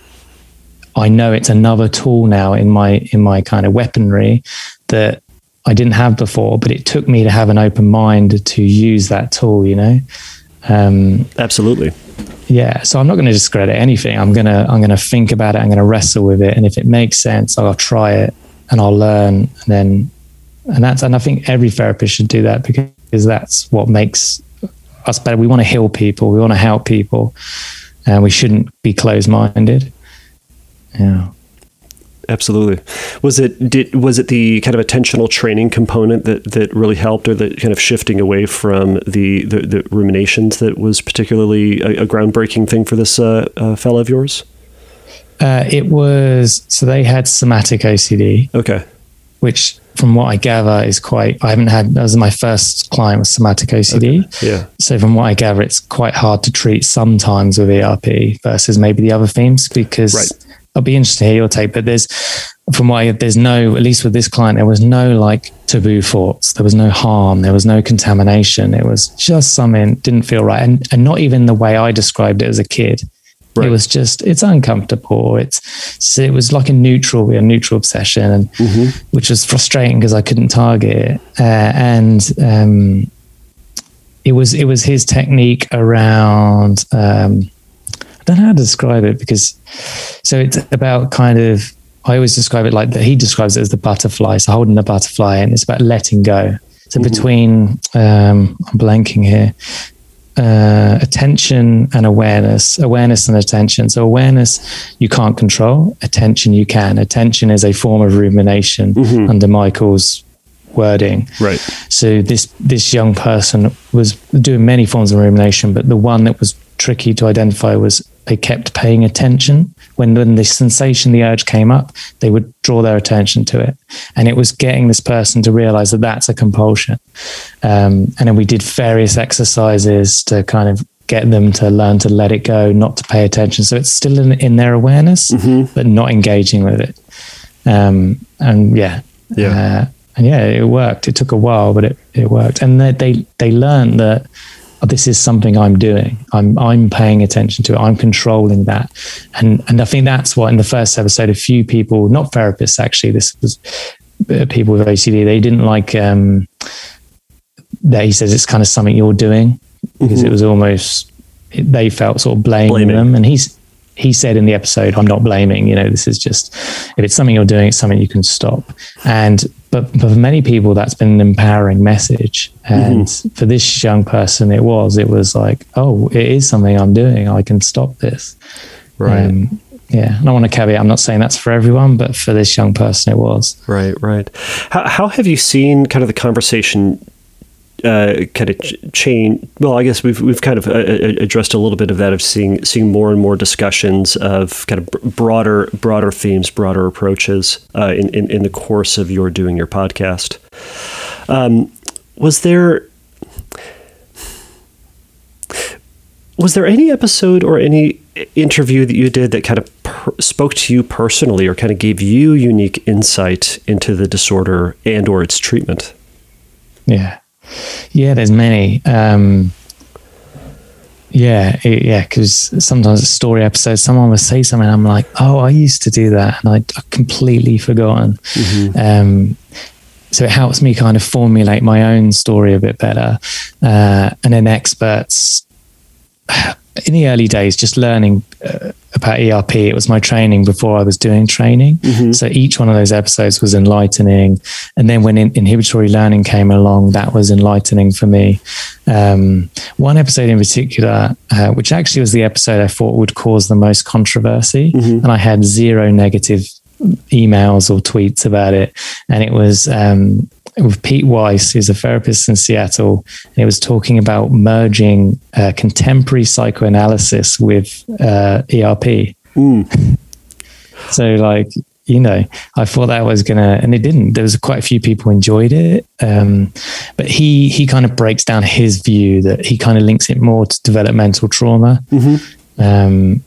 I know it's another tool now in my in my kind of weaponry that I didn't have before, but it took me to have an open mind to use that tool, you know. Um, Absolutely yeah so i'm not going to discredit anything. I'm going to i'm going to think about it i'm going to wrestle with it and if it makes sense i'll try it and i'll learn and then and that's and i think every therapist should do that because that's what makes us better. We want to heal people we want to help people and we shouldn't be closed-minded. Yeah absolutely. Was it did was it the kind of attentional training component that that really helped, or the kind of shifting away from the the, the ruminations that was particularly a, a groundbreaking thing for this uh, uh, fellow of yours? Uh, it was so they had somatic OCD. Okay. Which, from what I gather, is quite. I haven't had. That was my first client with somatic OCD. Okay. Yeah. So from what I gather, it's quite hard to treat sometimes with ERP versus maybe the other themes because. Right I'll be interested to hear your take, but there's from what I, there's no, at least with this client, there was no like taboo thoughts. There was no harm. There was no contamination. It was just something didn't feel right. And, and not even the way I described it as a kid. Right. It was just, it's uncomfortable. It's, it was like a neutral, we a neutral obsession, and mm-hmm. which was frustrating because I couldn't target it. Uh, and, um, it was, it was his technique around, um, don't know how to describe it because so it's about kind of I always describe it like that he describes it as the butterfly, so holding the butterfly and it's about letting go. So mm-hmm. between um, I'm blanking here. Uh, attention and awareness, awareness and attention. So awareness you can't control, attention you can. Attention is a form of rumination mm-hmm. under Michael's wording. Right. So this this young person was doing many forms of rumination, but the one that was tricky to identify was they kept paying attention. When, when the sensation, the urge came up, they would draw their attention to it. And it was getting this person to realize that that's a compulsion. Um, and then we did various exercises to kind of get them to learn to let it go, not to pay attention. So it's still in, in their awareness, mm-hmm. but not engaging with it. Um, and yeah. Yeah. Uh, and yeah, it worked. It took a while, but it, it worked. And they, they, they learned that this is something I'm doing. I'm I'm paying attention to it. I'm controlling that, and and I think that's what in the first episode, a few people, not therapists actually, this was uh, people with OCD. They didn't like um, that he says it's kind of something you're doing because mm-hmm. it was almost they felt sort of blaming, blaming them, and he's he said in the episode, I'm not blaming, you know, this is just, if it's something you're doing, it's something you can stop. And, but, but for many people, that's been an empowering message. And mm-hmm. for this young person, it was, it was like, oh, it is something I'm doing. I can stop this. Right. Um, yeah, And I want to caveat. I'm not saying that's for everyone, but for this young person, it was. Right, right. How, how have you seen kind of the conversation uh, kind of change. Well, I guess we've we've kind of uh, uh, addressed a little bit of that of seeing seeing more and more discussions of kind of broader broader themes, broader approaches uh, in, in, in the course of your doing your podcast. Um, was there was there any episode or any interview that you did that kind of per- spoke to you personally or kind of gave you unique insight into the disorder and or its treatment? Yeah. Yeah, there's many. Um, yeah, it, yeah, because sometimes a story episode, someone will say something, I'm like, oh, I used to do that, and I'd completely forgotten. Mm-hmm. Um, so it helps me kind of formulate my own story a bit better. Uh, and then experts in the early days, just learning uh, about ERP, it was my training before I was doing training. Mm-hmm. So each one of those episodes was enlightening. And then when in, inhibitory learning came along, that was enlightening for me. Um, one episode in particular, uh, which actually was the episode I thought would cause the most controversy, mm-hmm. and I had zero negative emails or tweets about it. And it was um, with Pete Weiss, who's a therapist in Seattle, and he was talking about merging uh, contemporary psychoanalysis with uh, ERP. Mm. [LAUGHS] so, like, you know, I thought that was gonna, and it didn't. There was quite a few people enjoyed it, um, but he he kind of breaks down his view that he kind of links it more to developmental trauma. Mm-hmm. Um,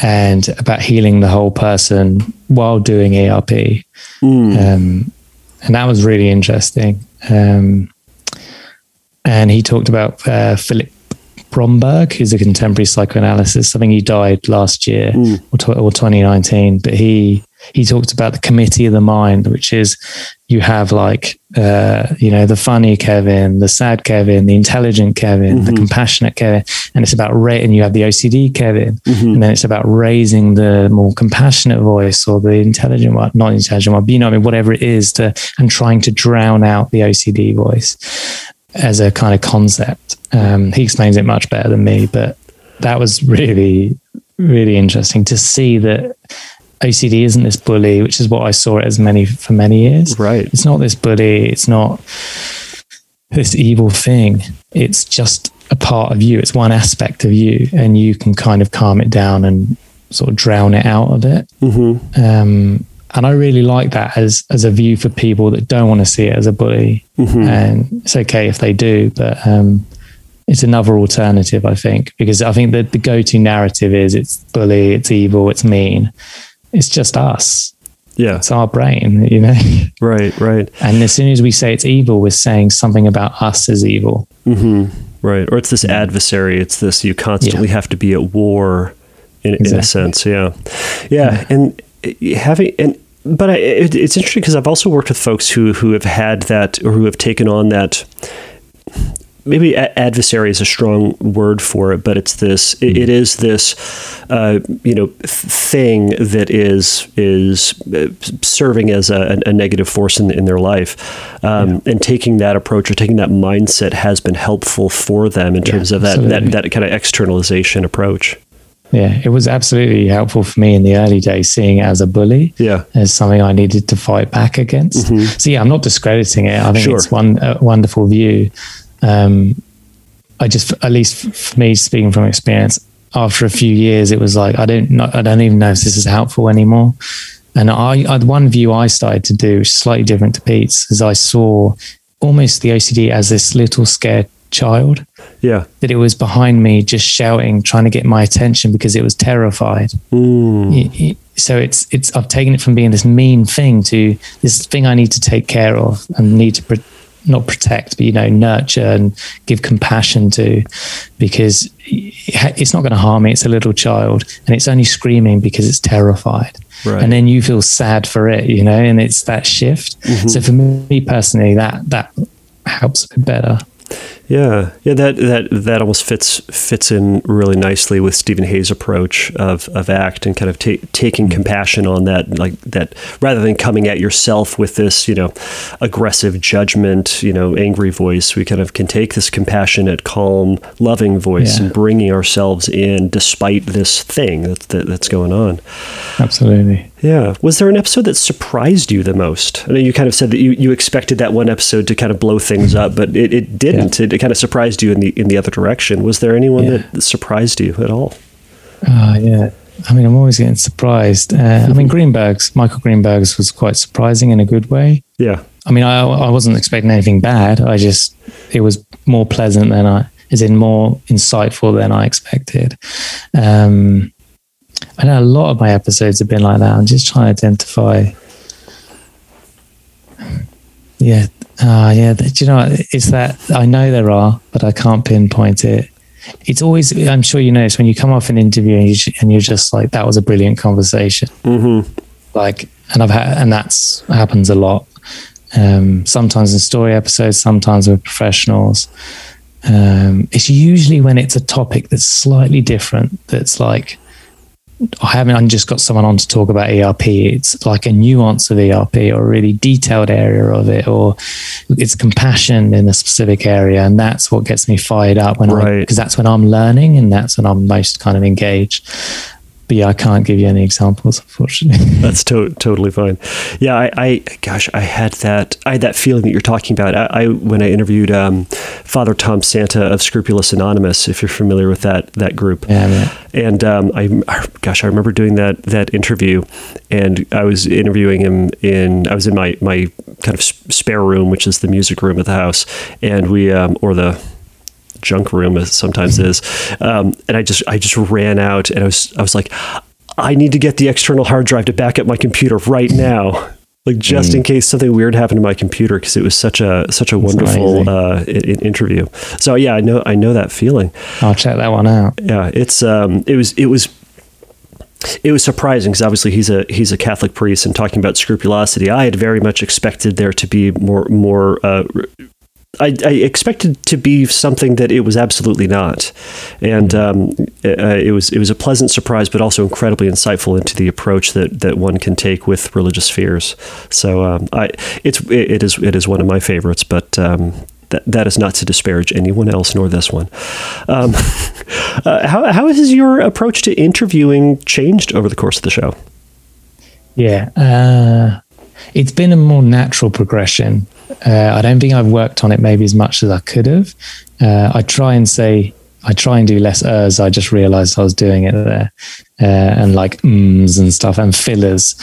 and about healing the whole person while doing ERP. Mm. Um, and that was really interesting. Um, and he talked about uh, Philip Bromberg, who's a contemporary psychoanalyst. I think he died last year mm. or, or 2019, but he he talked about the committee of the mind, which is you have like uh, you know the funny Kevin, the sad Kevin, the intelligent Kevin, mm-hmm. the compassionate Kevin, and it's about ra- and you have the OCD Kevin, mm-hmm. and then it's about raising the more compassionate voice or the intelligent one, not intelligent one, but you know I mean whatever it is to and trying to drown out the OCD voice as a kind of concept. Um, he explains it much better than me, but that was really really interesting to see that OCD isn't this bully, which is what I saw it as many for many years. Right. It's not this bully. It's not this evil thing. It's just a part of you. It's one aspect of you, and you can kind of calm it down and sort of drown it out of it. Mm-hmm. Um, and I really like that as as a view for people that don't want to see it as a bully. Mm-hmm. And it's okay if they do, but um, it's another alternative, I think, because I think that the go to narrative is it's bully, it's evil, it's mean it's just us. Yeah. It's our brain, [LAUGHS] you know? Right, right. And as soon as we say it's evil, we're saying something about us as evil. Mm-hmm. Right. Or it's this adversary. It's this, you constantly yeah. have to be at war in, exactly. in a sense. Yeah. Yeah. yeah. And having, and, but I, it, it's interesting because I've also worked with folks who, who have had that or who have taken on that maybe adversary is a strong word for it, but it's this. It, it is this, uh, you know, thing that is is uh, serving as a, a negative force in, in their life, um, yeah. and taking that approach or taking that mindset has been helpful for them in terms yeah, of that, that that kind of externalization approach. Yeah, it was absolutely helpful for me in the early days, seeing it as a bully, yeah, as something I needed to fight back against. Mm-hmm. So yeah, I'm not discrediting it. I think sure. it's one a wonderful view um, I just, at least for me, speaking from experience, after a few years, it was like I don't, not, I don't even know if this is helpful anymore. And I, I, one view I started to do, which is slightly different to Pete's, is I saw almost the OCD as this little scared child. Yeah, that it was behind me, just shouting, trying to get my attention because it was terrified. Mm. So it's it's I've taken it from being this mean thing to this thing I need to take care of and need to not protect, but you know, nurture and give compassion to, because it's not going to harm me. It's a little child, and it's only screaming because it's terrified. Right. And then you feel sad for it, you know, and it's that shift. Mm-hmm. So for me personally, that that helps a bit better. Yeah, yeah, that that that almost fits fits in really nicely with Steven Hayes' approach of, of ACT and kind of ta- taking mm-hmm. compassion on that, like that, rather than coming at yourself with this, you know, aggressive judgment, you know, angry voice. We kind of can take this compassionate, calm, loving voice yeah. and bringing ourselves in despite this thing that's that, that's going on. Absolutely. Yeah. Was there an episode that surprised you the most? I know you kind of said that you, you expected that one episode to kind of blow things up, but it, it didn't. Yeah. It, it, kind of surprised you in the in the other direction. Was there anyone yeah. that surprised you at all? Uh, yeah. I mean, I'm always getting surprised. Uh, I mean, Greenberg's, Michael Greenberg's was quite surprising in a good way. Yeah. I mean, I, I wasn't expecting anything bad. I just, it was more pleasant than I, as in more insightful than I expected. Um, I know a lot of my episodes have been like that. I'm just trying to identify. Yeah, uh, yeah. Do you know? It's that I know there are, but I can't pinpoint it. It's always. I'm sure you notice when you come off an interview and, you, and you're just like, "That was a brilliant conversation." Mm-hmm. Like, and I've had, and that's happens a lot. Um, sometimes in story episodes, sometimes with professionals. Um, it's usually when it's a topic that's slightly different. That's like I haven't just got someone on to talk about ERP. It's like a nuance of ERP or a really detailed area of it, or it's compassion in a specific area. And that's what gets me fired up when right. I, because that's when I'm learning and that's when I'm most kind of engaged but yeah, I can't give you any examples, unfortunately. [LAUGHS] That's to- totally fine. Yeah, I, I, gosh, I had that, I had that feeling that you're talking about. I, I when I interviewed um, Father Tom Santa of Scrupulous Anonymous, if you're familiar with that that group, yeah, and um, I, gosh, I remember doing that that interview, and I was interviewing him in, I was in my my kind of spare room, which is the music room of the house, and we, um, or the junk room as sometimes is. Um, and I just I just ran out and I was I was like, I need to get the external hard drive to back up my computer right [LAUGHS] now. Like just mm. in case something weird happened to my computer, because it was such a such a wonderful uh, interview. So yeah, I know I know that feeling. I'll check that one out. Yeah, it's um, it was it was it was surprising because obviously he's a he's a Catholic priest and talking about scrupulosity. I had very much expected there to be more more uh, I, I, expected to be something that it was absolutely not, and um, uh, it was it was a pleasant surprise, but also incredibly insightful into the approach that, that one can take with religious fears. So um, I it's it, it is it is one of my favorites, but. Um, that, that is not to disparage anyone else nor this one. Um, [LAUGHS] uh, how, how has your approach to interviewing changed over the course of the show? Yeah, uh, it's been a more natural progression uh, I don't think I've worked on it maybe as much as I could have. Uh, I try and say, I try and do less ers. I just realized I was doing it there. Uh, and like ums and stuff and fillers.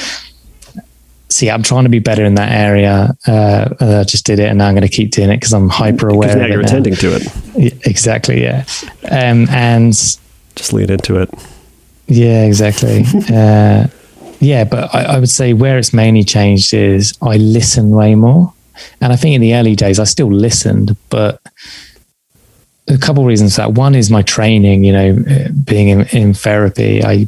See, I'm trying to be better in that area. Uh, I just did it and now I'm going to keep doing it because I'm hyper aware. Now you're now. attending to it. Exactly. Yeah. Um, and just lean into it. Yeah, exactly. [LAUGHS] yeah, but I, I, would say where it's mainly changed is I listen way more. And I think in the early days, I still listened, but a couple of reasons for that. One is my training, you know, being in, in therapy, I,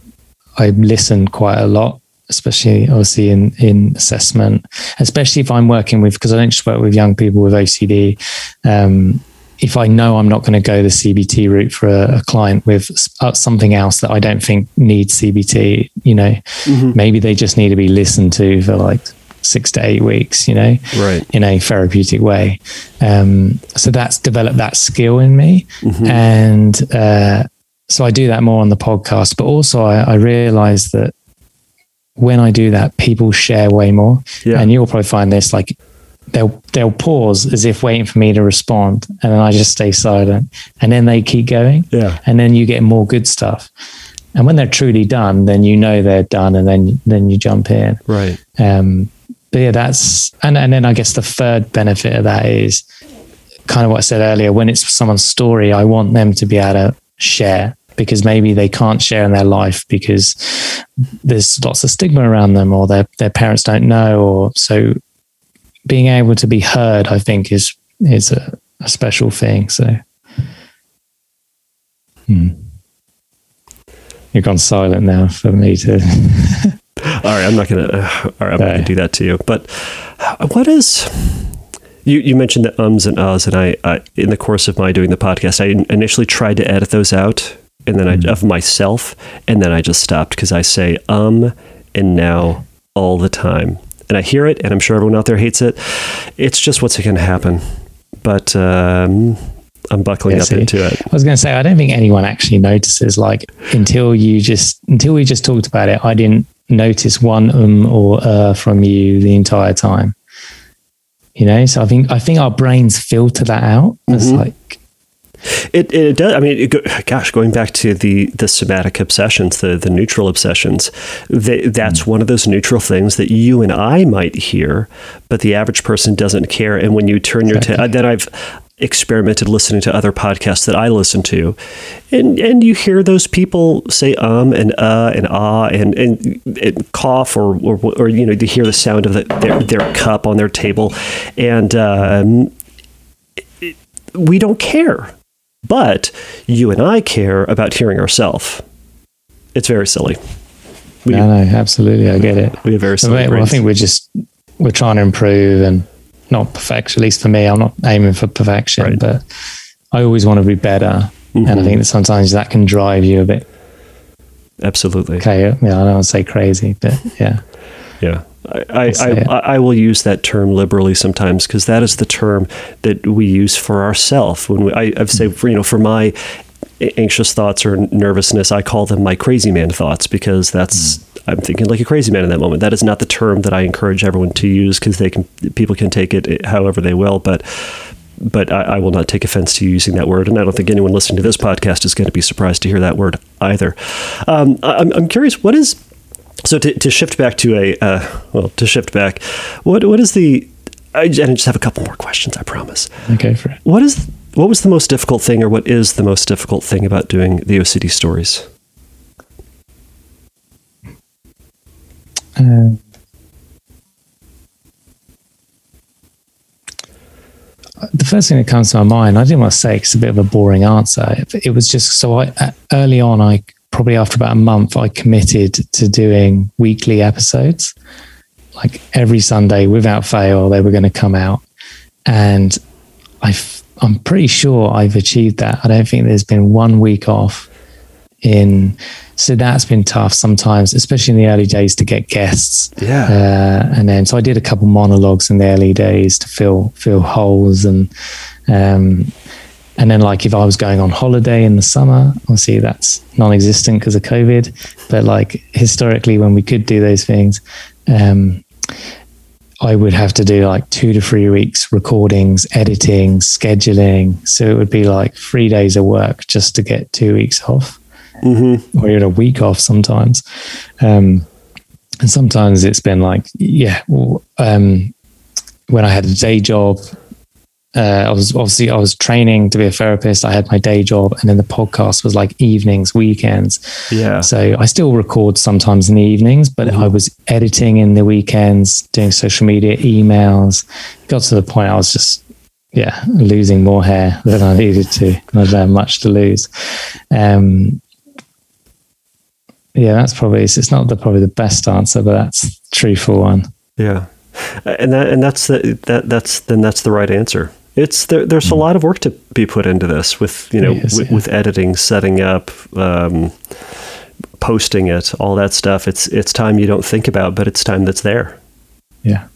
I listen quite a lot, especially obviously in, in assessment, especially if I'm working with, because I don't just work with young people with OCD. Um, if I know I'm not going to go the CBT route for a, a, client with uh, something else that I don't think needs CBT, you know, mm-hmm. maybe they just need to be listened to for like six to eight weeks, you know, right. in a therapeutic way. Um, so that's developed that skill in me. Mm-hmm. And uh, so I do that more on the podcast, but also I, I realize that when I do that, people share way more. Yeah. And you'll probably find this like they'll they'll pause as if waiting for me to respond, and then I just stay silent, and then they keep going. Yeah. And then you get more good stuff. And when they're truly done, then you know they're done, and then then you jump in. Right. Um, but yeah, that's and and then I guess the third benefit of that is kind of what I said earlier. When it's someone's story, I want them to be able to share because maybe they can't share in their life because there's lots of stigma around them or their their parents don't know or so being able to be heard I think is is a, a special thing so hmm. you've gone silent now for me to [LAUGHS] all right, I'm not gonna. Uh, all right, I'm gonna do that to you. But what is? You, you mentioned the ums and ahs, and I, I, in the course of my doing the podcast, I initially tried to edit those out, and then mm-hmm. I of myself, and then I just stopped because I say um and now all the time, and I hear it, and I'm sure everyone out there hates it. It's just what's going to happen, but. Um, I'm buckling yeah, up see, into it. I was going to say, I don't think anyone actually notices. Like until you just until we just talked about it, I didn't notice one um or uh from you the entire time. You know, so I think I think our brains filter that out. It's mm-hmm. like It, it does. I mean, it gosh, going back to the the somatic obsessions, the the neutral obsessions, they, that's mm. one of those neutral things that you and I might hear, but the average person doesn't care. And when you turn your exactly. then I've experimented listening to other podcasts that I listen to, and and you hear those people say um and uh and ah and and, and cough or, or, or you know you hear the sound of the, their their cup on their table, and um, we don't care but you and I care about hearing ourselves. It's very silly. We, no, no, absolutely. I get it. We have very silly. Well, I think we're just we're trying to improve and not perfect. At least for me, I'm not aiming for perfection, right. but I always want to be better. Mm-hmm. And I mm-hmm. think that sometimes that can drive you a bit. Absolutely. Okay. Yeah, I don't want to say crazy, but yeah. Yeah. I, I, I, I, will use that term liberally sometimes because that is the term that we use for ourselves. When we, I, I've said, for, you know, for my anxious thoughts or nervousness, I call them my crazy man thoughts because that's mm. I'm thinking like a crazy man in that moment. That is not the term that I encourage everyone to use because they can people can take it however they will, but but I, I, will not take offense to using that word, and I don't think anyone listening to this podcast is going to be surprised to hear that word either. Um, I'm, I'm curious, what is so to, to shift back to a uh, well to shift back, what what is the I, just have a couple more questions. I promise. Okay, for. What is what was the most difficult thing, or what is the most difficult thing about doing the OCD stories? Um, the first thing that comes to my mind, I didn't want to say it's a bit of a boring answer. It, it was just so I early on, I probably after about a month, I committed to doing weekly episodes. Like every Sunday, without fail, they were going to come out. And i am pretty sure I've achieved that. I don't think there's been one week off in. So that's been tough sometimes, especially in the early days to get guests. Yeah. Uh, and then, so I did a couple monologues in the early days to fill, fill holes and, um, and then, like, if I was going on holiday in the summer, obviously that's non existent because of COVID. But, like, historically, when we could do those things, um, I would have to do like two to three weeks recordings, editing, scheduling. So it would be like three days of work just to get two weeks off, mm-hmm. or even a week off sometimes. Um, and sometimes it's been like, yeah, um, when I had a day job, uh, I was obviously I was training to be a therapist. I had my day job, and then the podcast was like evenings, weekends. Yeah. So I still record sometimes in the evenings, but mm-hmm. I was editing in the weekends, doing social media, emails. It got to the point I was just yeah losing more hair than I needed to. I didn't have much to lose. Um, yeah, that's probably it's not the probably the best answer, but that's truthful one. Yeah, and that and that's the that that's then that's the right answer it's there, there's a hmm. lot of work to be put into this with you know is, w- yeah. with editing, setting up, um, posting it, all that stuff. It's it's time you don't think about, but it's time that's there. Yeah,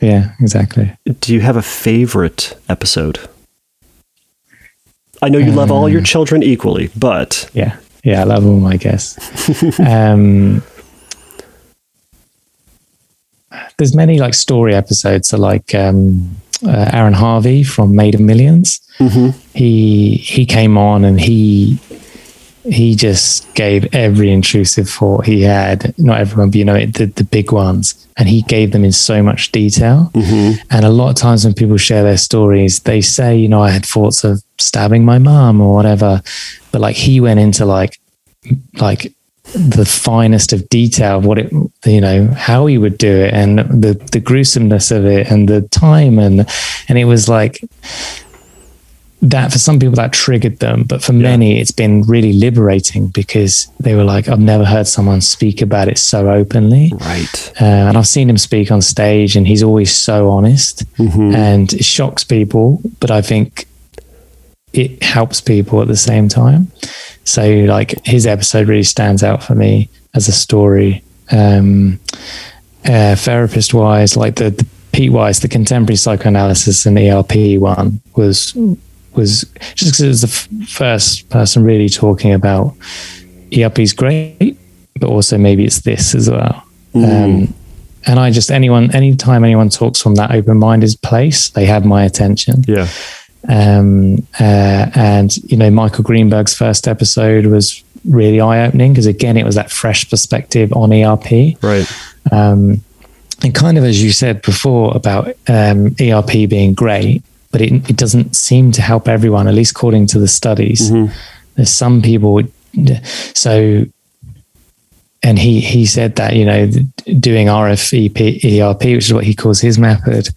yeah, exactly. Do you have a favorite episode? I know you um, love all your um, children equally, but yeah, yeah, I love them. I guess. um, there's many like story episodes. So like um, uh, Aaron Harvey from Made of Millions mm-hmm. He he came on and he he just gave every intrusive thought he had. Not everyone, but you know the the big ones, and he gave them in so much detail. Mm-hmm. And a lot of times when people share their stories, they say, you know, I had thoughts of stabbing my mom or whatever, but like he went into like like the finest of detail of what it you know how he would do it and the the gruesomeness of it and the time and and it was like that for some people that triggered them but for yeah. many it's been really liberating because they were like i've never heard someone speak about it so openly right uh, and i've seen him speak on stage and he's always so honest mm-hmm. and it shocks people but i think it helps people at the same time so like his episode really stands out for me as a story. Um, uh, therapist wise, like the, the Pete Wise, the contemporary psychoanalysis and ERP one was was just because it was the f- first person really talking about ERP is great, but also maybe it's this as well. Mm. Um, and I just anyone anytime anyone talks from that open minded place, they have my attention. Yeah. Um, uh, and you know, Michael Greenberg's first episode was really eye opening because again, it was that fresh perspective on ERP. Right. Um, and kind of as you said before about um, ERP being great, but it, it doesn't seem to help everyone, at least according to the studies. Mm-hmm. There's some people, so, and he he said that you know doing RFEP ERP, which is what he calls his method,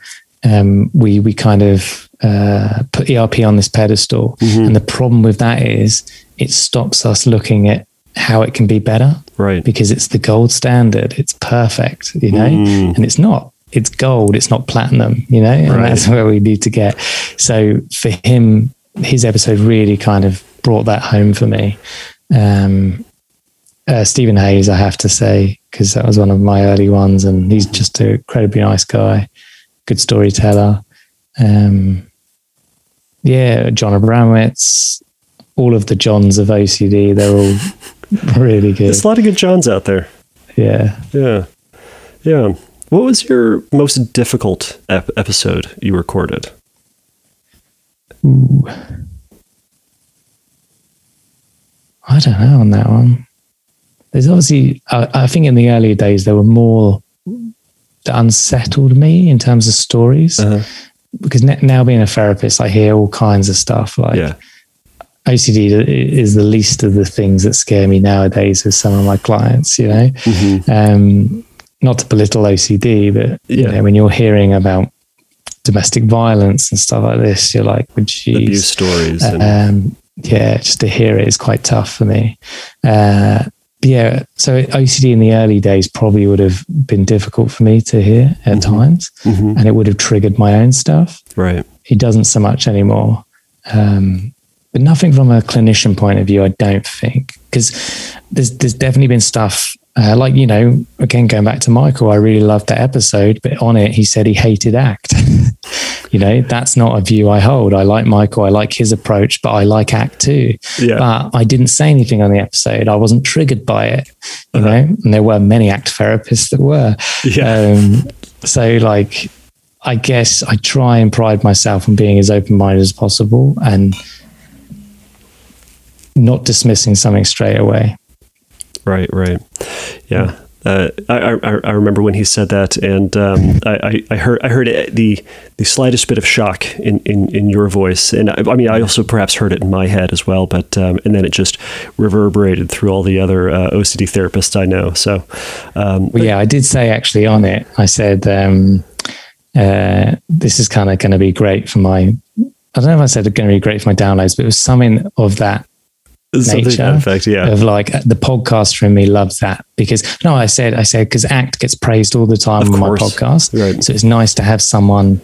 um, we we kind of uh, put ERP on this pedestal, Mm-hmm. and the problem with that is it stops us looking at how it can be better Right. because it's the gold standard. It's perfect, you know, Mm. and it's not. It's gold. It's not platinum, you know, and Right. that's where we need to get. So for him, his episode really kind of brought that home for me. Um, uh, Steven Hayes, I have to say, because that was one of my early ones, and he's just an incredibly nice guy, good storyteller. Um, yeah, John Abramowitz, all of the Johns of OCD, they're all [LAUGHS] really good. There's a lot of good Johns out there. Yeah. Yeah. Yeah. What was your most difficult ep- episode you recorded? Ooh. I don't know on that one. There's obviously, I, I think in the earlier days, there were more that unsettled me in terms of stories. Uh-huh. Because now being a therapist, I hear all kinds of stuff like Yeah. OCD is the least of the things that scare me nowadays with some of my clients, you know? Mm-hmm. um, not to belittle OCD, but you Yeah. know, when you're hearing about domestic violence and stuff like this, you're like, "Would Abuse you?" stories. And, Um, yeah, just to hear it is quite tough for me. Uh, yeah, so OCD in the early days probably would have been difficult for me to hear at Mhm. times, Mhm. and it would have triggered my own stuff. Right. It doesn't so much anymore. Um, but nothing from a clinician point of view, I don't think, because there's there's definitely been stuff uh, like you know, again going back to Michael, I really loved that episode, but on it he said he hated ACT. [LAUGHS] you know, that's not a view I hold. I like Michael, I like his approach, but I like ACT too. Yeah. But I didn't say anything on the episode. I wasn't triggered by it, you Uh-huh. know. And there were many ACT therapists that were. Yeah. Um, so, like, I guess I try and pride myself on being as open minded as possible and not dismissing something straight away. Right, right. Yeah. Uh, I, I, I remember when he said that, and um, I, I- heard I heard the the slightest bit of shock in, in, in your voice, and I, mean I also perhaps heard it in my head as well, but um, and then it just reverberated through all the other uh, OCD therapists I know. So, um, Well, yeah, I did say actually on it, I said, um, uh, this is kind of going to be great for my, I don't know if I said it's going to be great for my downloads, but it was something of that nature effect, yeah, of like the podcaster in me loves that because no, I said, I said, because ACT gets praised all the time Of on my podcast. Right. So it's nice to have someone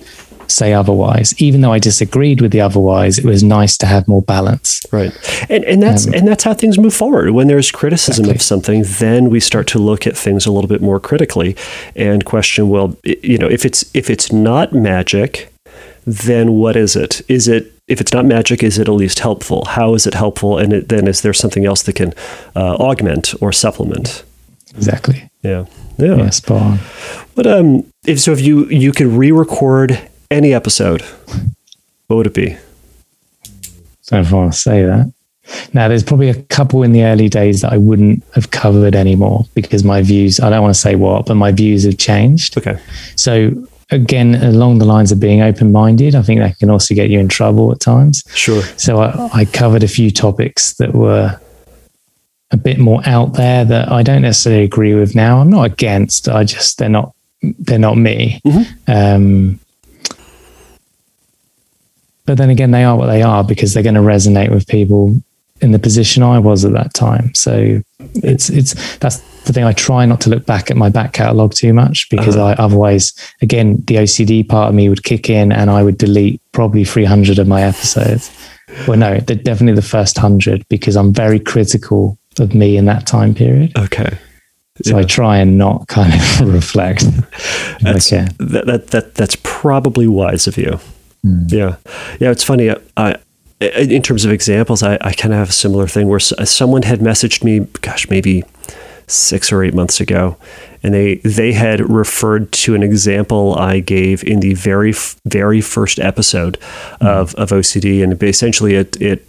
say otherwise. Even though I disagreed with the otherwise, it was nice to have more balance. Right, and and that's um, and that's how things move forward. When there's criticism Exactly. of something, then we start to look at things a little bit more critically and question. Well, you know, if it's if it's not magic, then what is it? Is it if it's not magic, is it at least helpful? How is it helpful? And it, then is there something else that can uh, augment or supplement? Exactly. Yeah, yeah. Yeah, spot on. But um, if so, if you you could re-record any episode, what would it be? don't if I want to say that. Now, there's probably a couple in the early days that I wouldn't have covered anymore because my views, I don't want to say what, but my views have changed. Okay. So, again, along the lines of being open minded, I think that can also get you in trouble at times. Sure. So, I, I covered a few topics that were a bit more out there that I don't necessarily agree with now. I'm not against, I just, they're not, they're not me. Um, but then again, they are what they are because they're going to resonate with people in the position I was at that time. So it's it's that's the thing. I try not to look back at my back catalogue too much because uh-huh. I otherwise, again, the OCD part of me would kick in and I would delete probably 300 of my episodes. Well, no, they're definitely the first hundred because I'm very critical of me in that time period. Okay. So I try and not kind of [LAUGHS] reflect. That's, can. that, that, that, that's probably wise of you. Hmm. Yeah. Yeah. It's funny. I, I, in terms of examples, I, I kind of have a similar thing where someone had messaged me, gosh, maybe six or eight months ago, and they they had referred to an example I gave in the very very first episode mm-hmm. of, of OCD, and essentially it it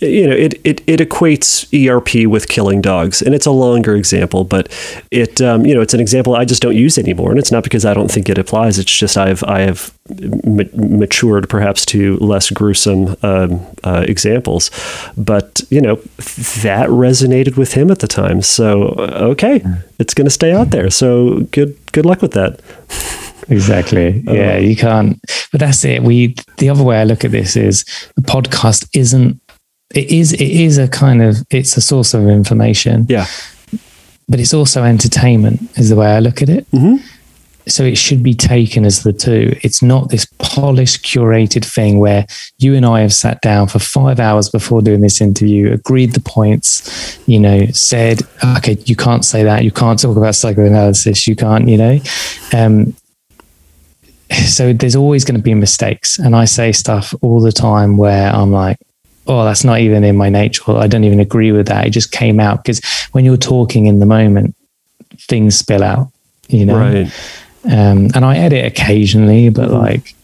you know, it, it, it equates ERP with killing dogs, and it's a longer example, but it um, you know it's an example I just don't use anymore, and it's not because I don't think it applies. It's just I've I have ma- matured perhaps to less gruesome um, uh, examples, but you know that resonated with him at the time. So uh, okay, it's going to stay out there. So good good luck with that. Exactly. [LAUGHS] Yeah, you can't. But that's it. We the other way I look at this is the podcast isn't it is it is a kind of it's a source of information. Yeah. But it's also entertainment, is the way I look at it. Mm-hmm. So it should be taken as the two. It's not this polished, curated thing where you and I have sat down for five hours before doing this interview, agreed the points, you know, said, okay, you can't say that, you can't talk about psychoanalysis, you can't, you know. Um, so there's always going to be mistakes. And I say stuff all the time where I'm like, oh, that's not even in my nature. I don't even agree with that. It just came out because when you're talking in the moment, things spill out, you know? Right. Um, and I edit occasionally, but mm-hmm. like,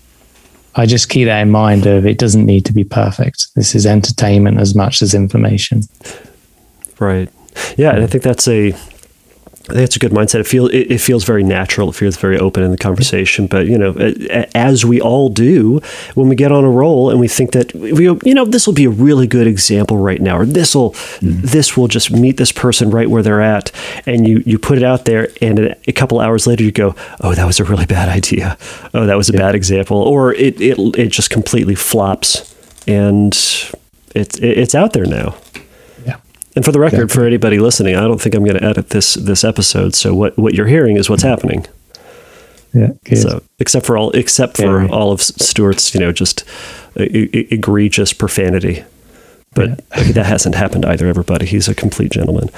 I just keep that in mind of it doesn't need to be perfect. This is entertainment as much as information. Right. Yeah, and I think that's a I think it's a good mindset. It feels it, it, feels very natural. It feels very open in the conversation. But you know, as we all do when we get on a roll and we think that we, you know, this will be a really good example right now, or this will mm. this will just meet this person right where they're at, and you you put it out there, and a couple hours later you go, oh, that was a really bad idea. Oh, that was a yeah. bad example, or it it it just completely flops, and it's it's out there now. And for the record, for anybody listening, I don't think I'm going to edit this this episode. So what what you're hearing is what's happening. Yeah. So except for all except for yeah. all of Stuart's, you know, just egregious profanity. But yeah. that hasn't happened either. Everybody, he's a complete gentleman.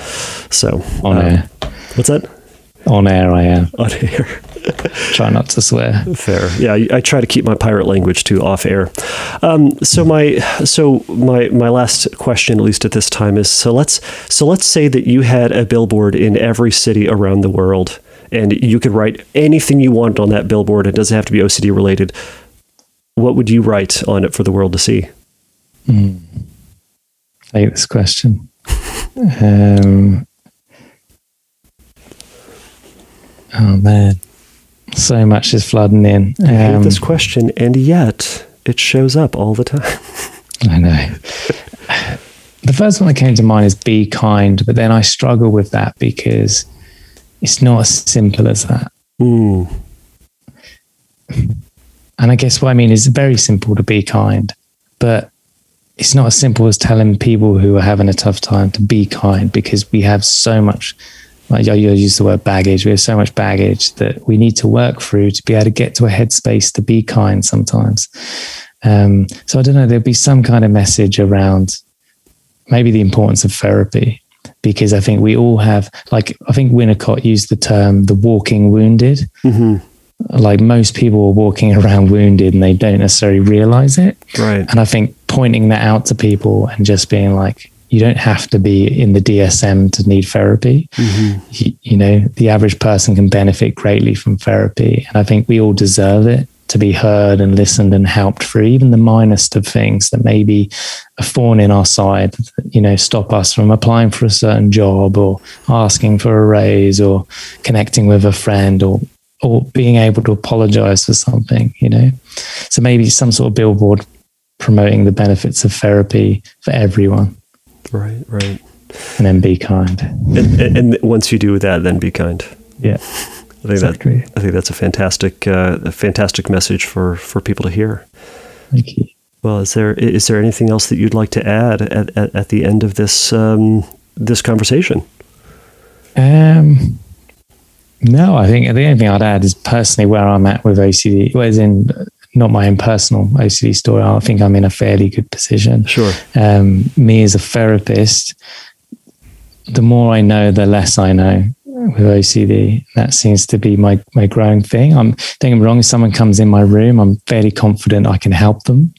So um. What's that? On air, I am. On air. [LAUGHS] try not to swear. Fair. Yeah, I, I, try to keep my pirate language too off air. Um, so my so my my last question, at least at this time, is so let's so let's say that you had a billboard in every city around the world, and you could write anything you want on that billboard. It doesn't have to be OCD related. What would you write on it for the world to see? Mm. I hate this question. [LAUGHS] um, Oh man, so much is flooding in. Um, I hate this question, and yet it shows up all the time. [LAUGHS] I know. the first one that came to mind is be kind, but then I struggle with that because it's not as simple as that. Ooh. [LAUGHS] And I guess what I mean is very simple to be kind, but it's not as simple as telling people who are having a tough time to be kind because we have so much like you use the word baggage. We have so much baggage that we need to work through to be able to get to a headspace to be kind sometimes. Um, so I don't know, there'll be some kind of message around maybe the importance of therapy because I think we all have, like, I think Winnicott used the term the walking wounded. Mm-hmm. Like most people are walking around wounded and they don't necessarily realize it. Right. And I think pointing that out to people and just being like, you don't have to be in the DSM to need therapy. Mm-hmm. You, you, know, the average person can benefit greatly from therapy. And I think we all deserve it to be heard and listened and helped for even the minest of things that maybe a thorn in our side, you know, stop us from applying for a certain job or asking for a raise or connecting with a friend or or being able to apologize for something, you know. So maybe some sort of billboard promoting the benefits of therapy for everyone. Right, right. And then be kind. And, and, and once you do that, then be kind. Yeah. I think exactly. that I think that's a fantastic, uh, a fantastic message for, for people to hear. Thank you. Well, is there is there anything else that you'd like to add at, at, at the end of this um, this conversation? Um, no, I think the only thing I'd add is personally where I'm at with OCD, whereas in not my own personal OCD story. I think I'm in a fairly good position. Sure. Um, me as a therapist, the more I know, the less I know with OCD. That seems to be my my growing thing. I'm don't get me wrong. If someone comes in my room, I'm fairly confident I can help them.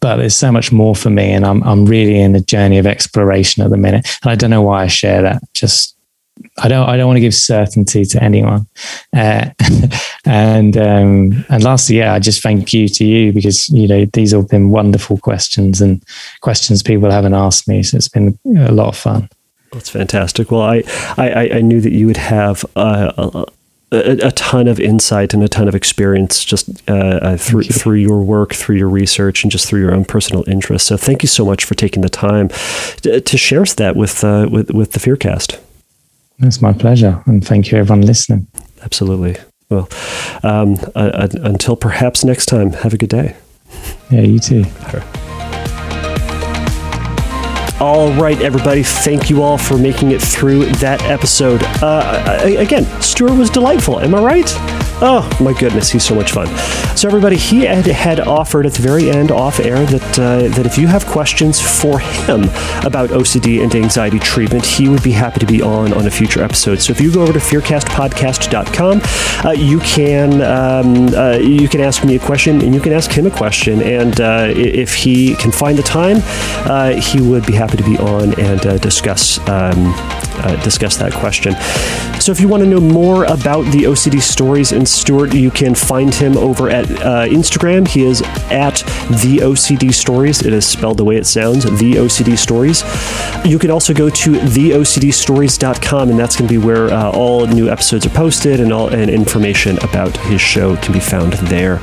but there's so much more for me, and I'm I'm really in a journey of exploration at the minute. And I don't know why I share that. Just I don't I don't want to give certainty to anyone. Uh, [LAUGHS] and um, and lastly, yeah, I just thank you to you because you know these have been wonderful questions and questions people haven't asked me. So it's been a lot of fun. That's fantastic. Well, I I, I knew that you would have uh, a, a, ton of insight and a ton of experience just uh, uh, through you. through your work, through your research, and just through your own personal interest. So thank you so much for taking the time to, to share that with uh, with with the Fearcast. It's my pleasure, and thank you everyone listening. Absolutely. Well, um, uh, until perhaps next time. Have a good day. Yeah, you too. All right, everybody. Thank you all for making it through that episode. Uh, again, Stuart was delightful. Am I right? Oh my goodness, he's so much fun. So everybody, he had, had offered at the very end, off air, that uh, that if you have questions for him about OCD and anxiety treatment, he would be happy to be on on a future episode. So if you go over to fearcastpodcast.com, uh, you can um, uh, you can ask me a question and you can ask him a question, and uh, if he can find the time, uh, he would be happy to be on and uh, discuss um, discuss that question. So if you want to know more about the OCD stories and Stuart. You can find him over at uh, Instagram. He is at the OCD Stories. It is spelled the way it sounds, the OCD Stories. You can also go to theocdstories.com, and that's going to be where uh, all new episodes are posted, and all and information about his show can be found there.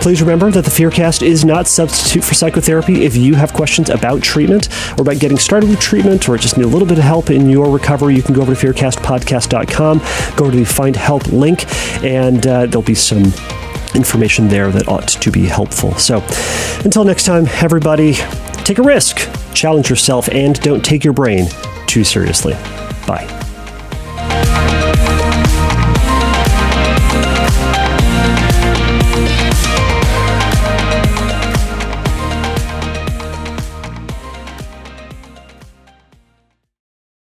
Please remember that the Fearcast is not substitute for psychotherapy. If you have questions about treatment or about getting started with treatment, or just need a little bit of help in your recovery, you can go over to fearcastpodcast.com, go to the Find Help link, and uh, there'll be some information there that ought to be helpful. So until next time, everybody, take a risk, challenge yourself, and don't take your brain too seriously. Bye.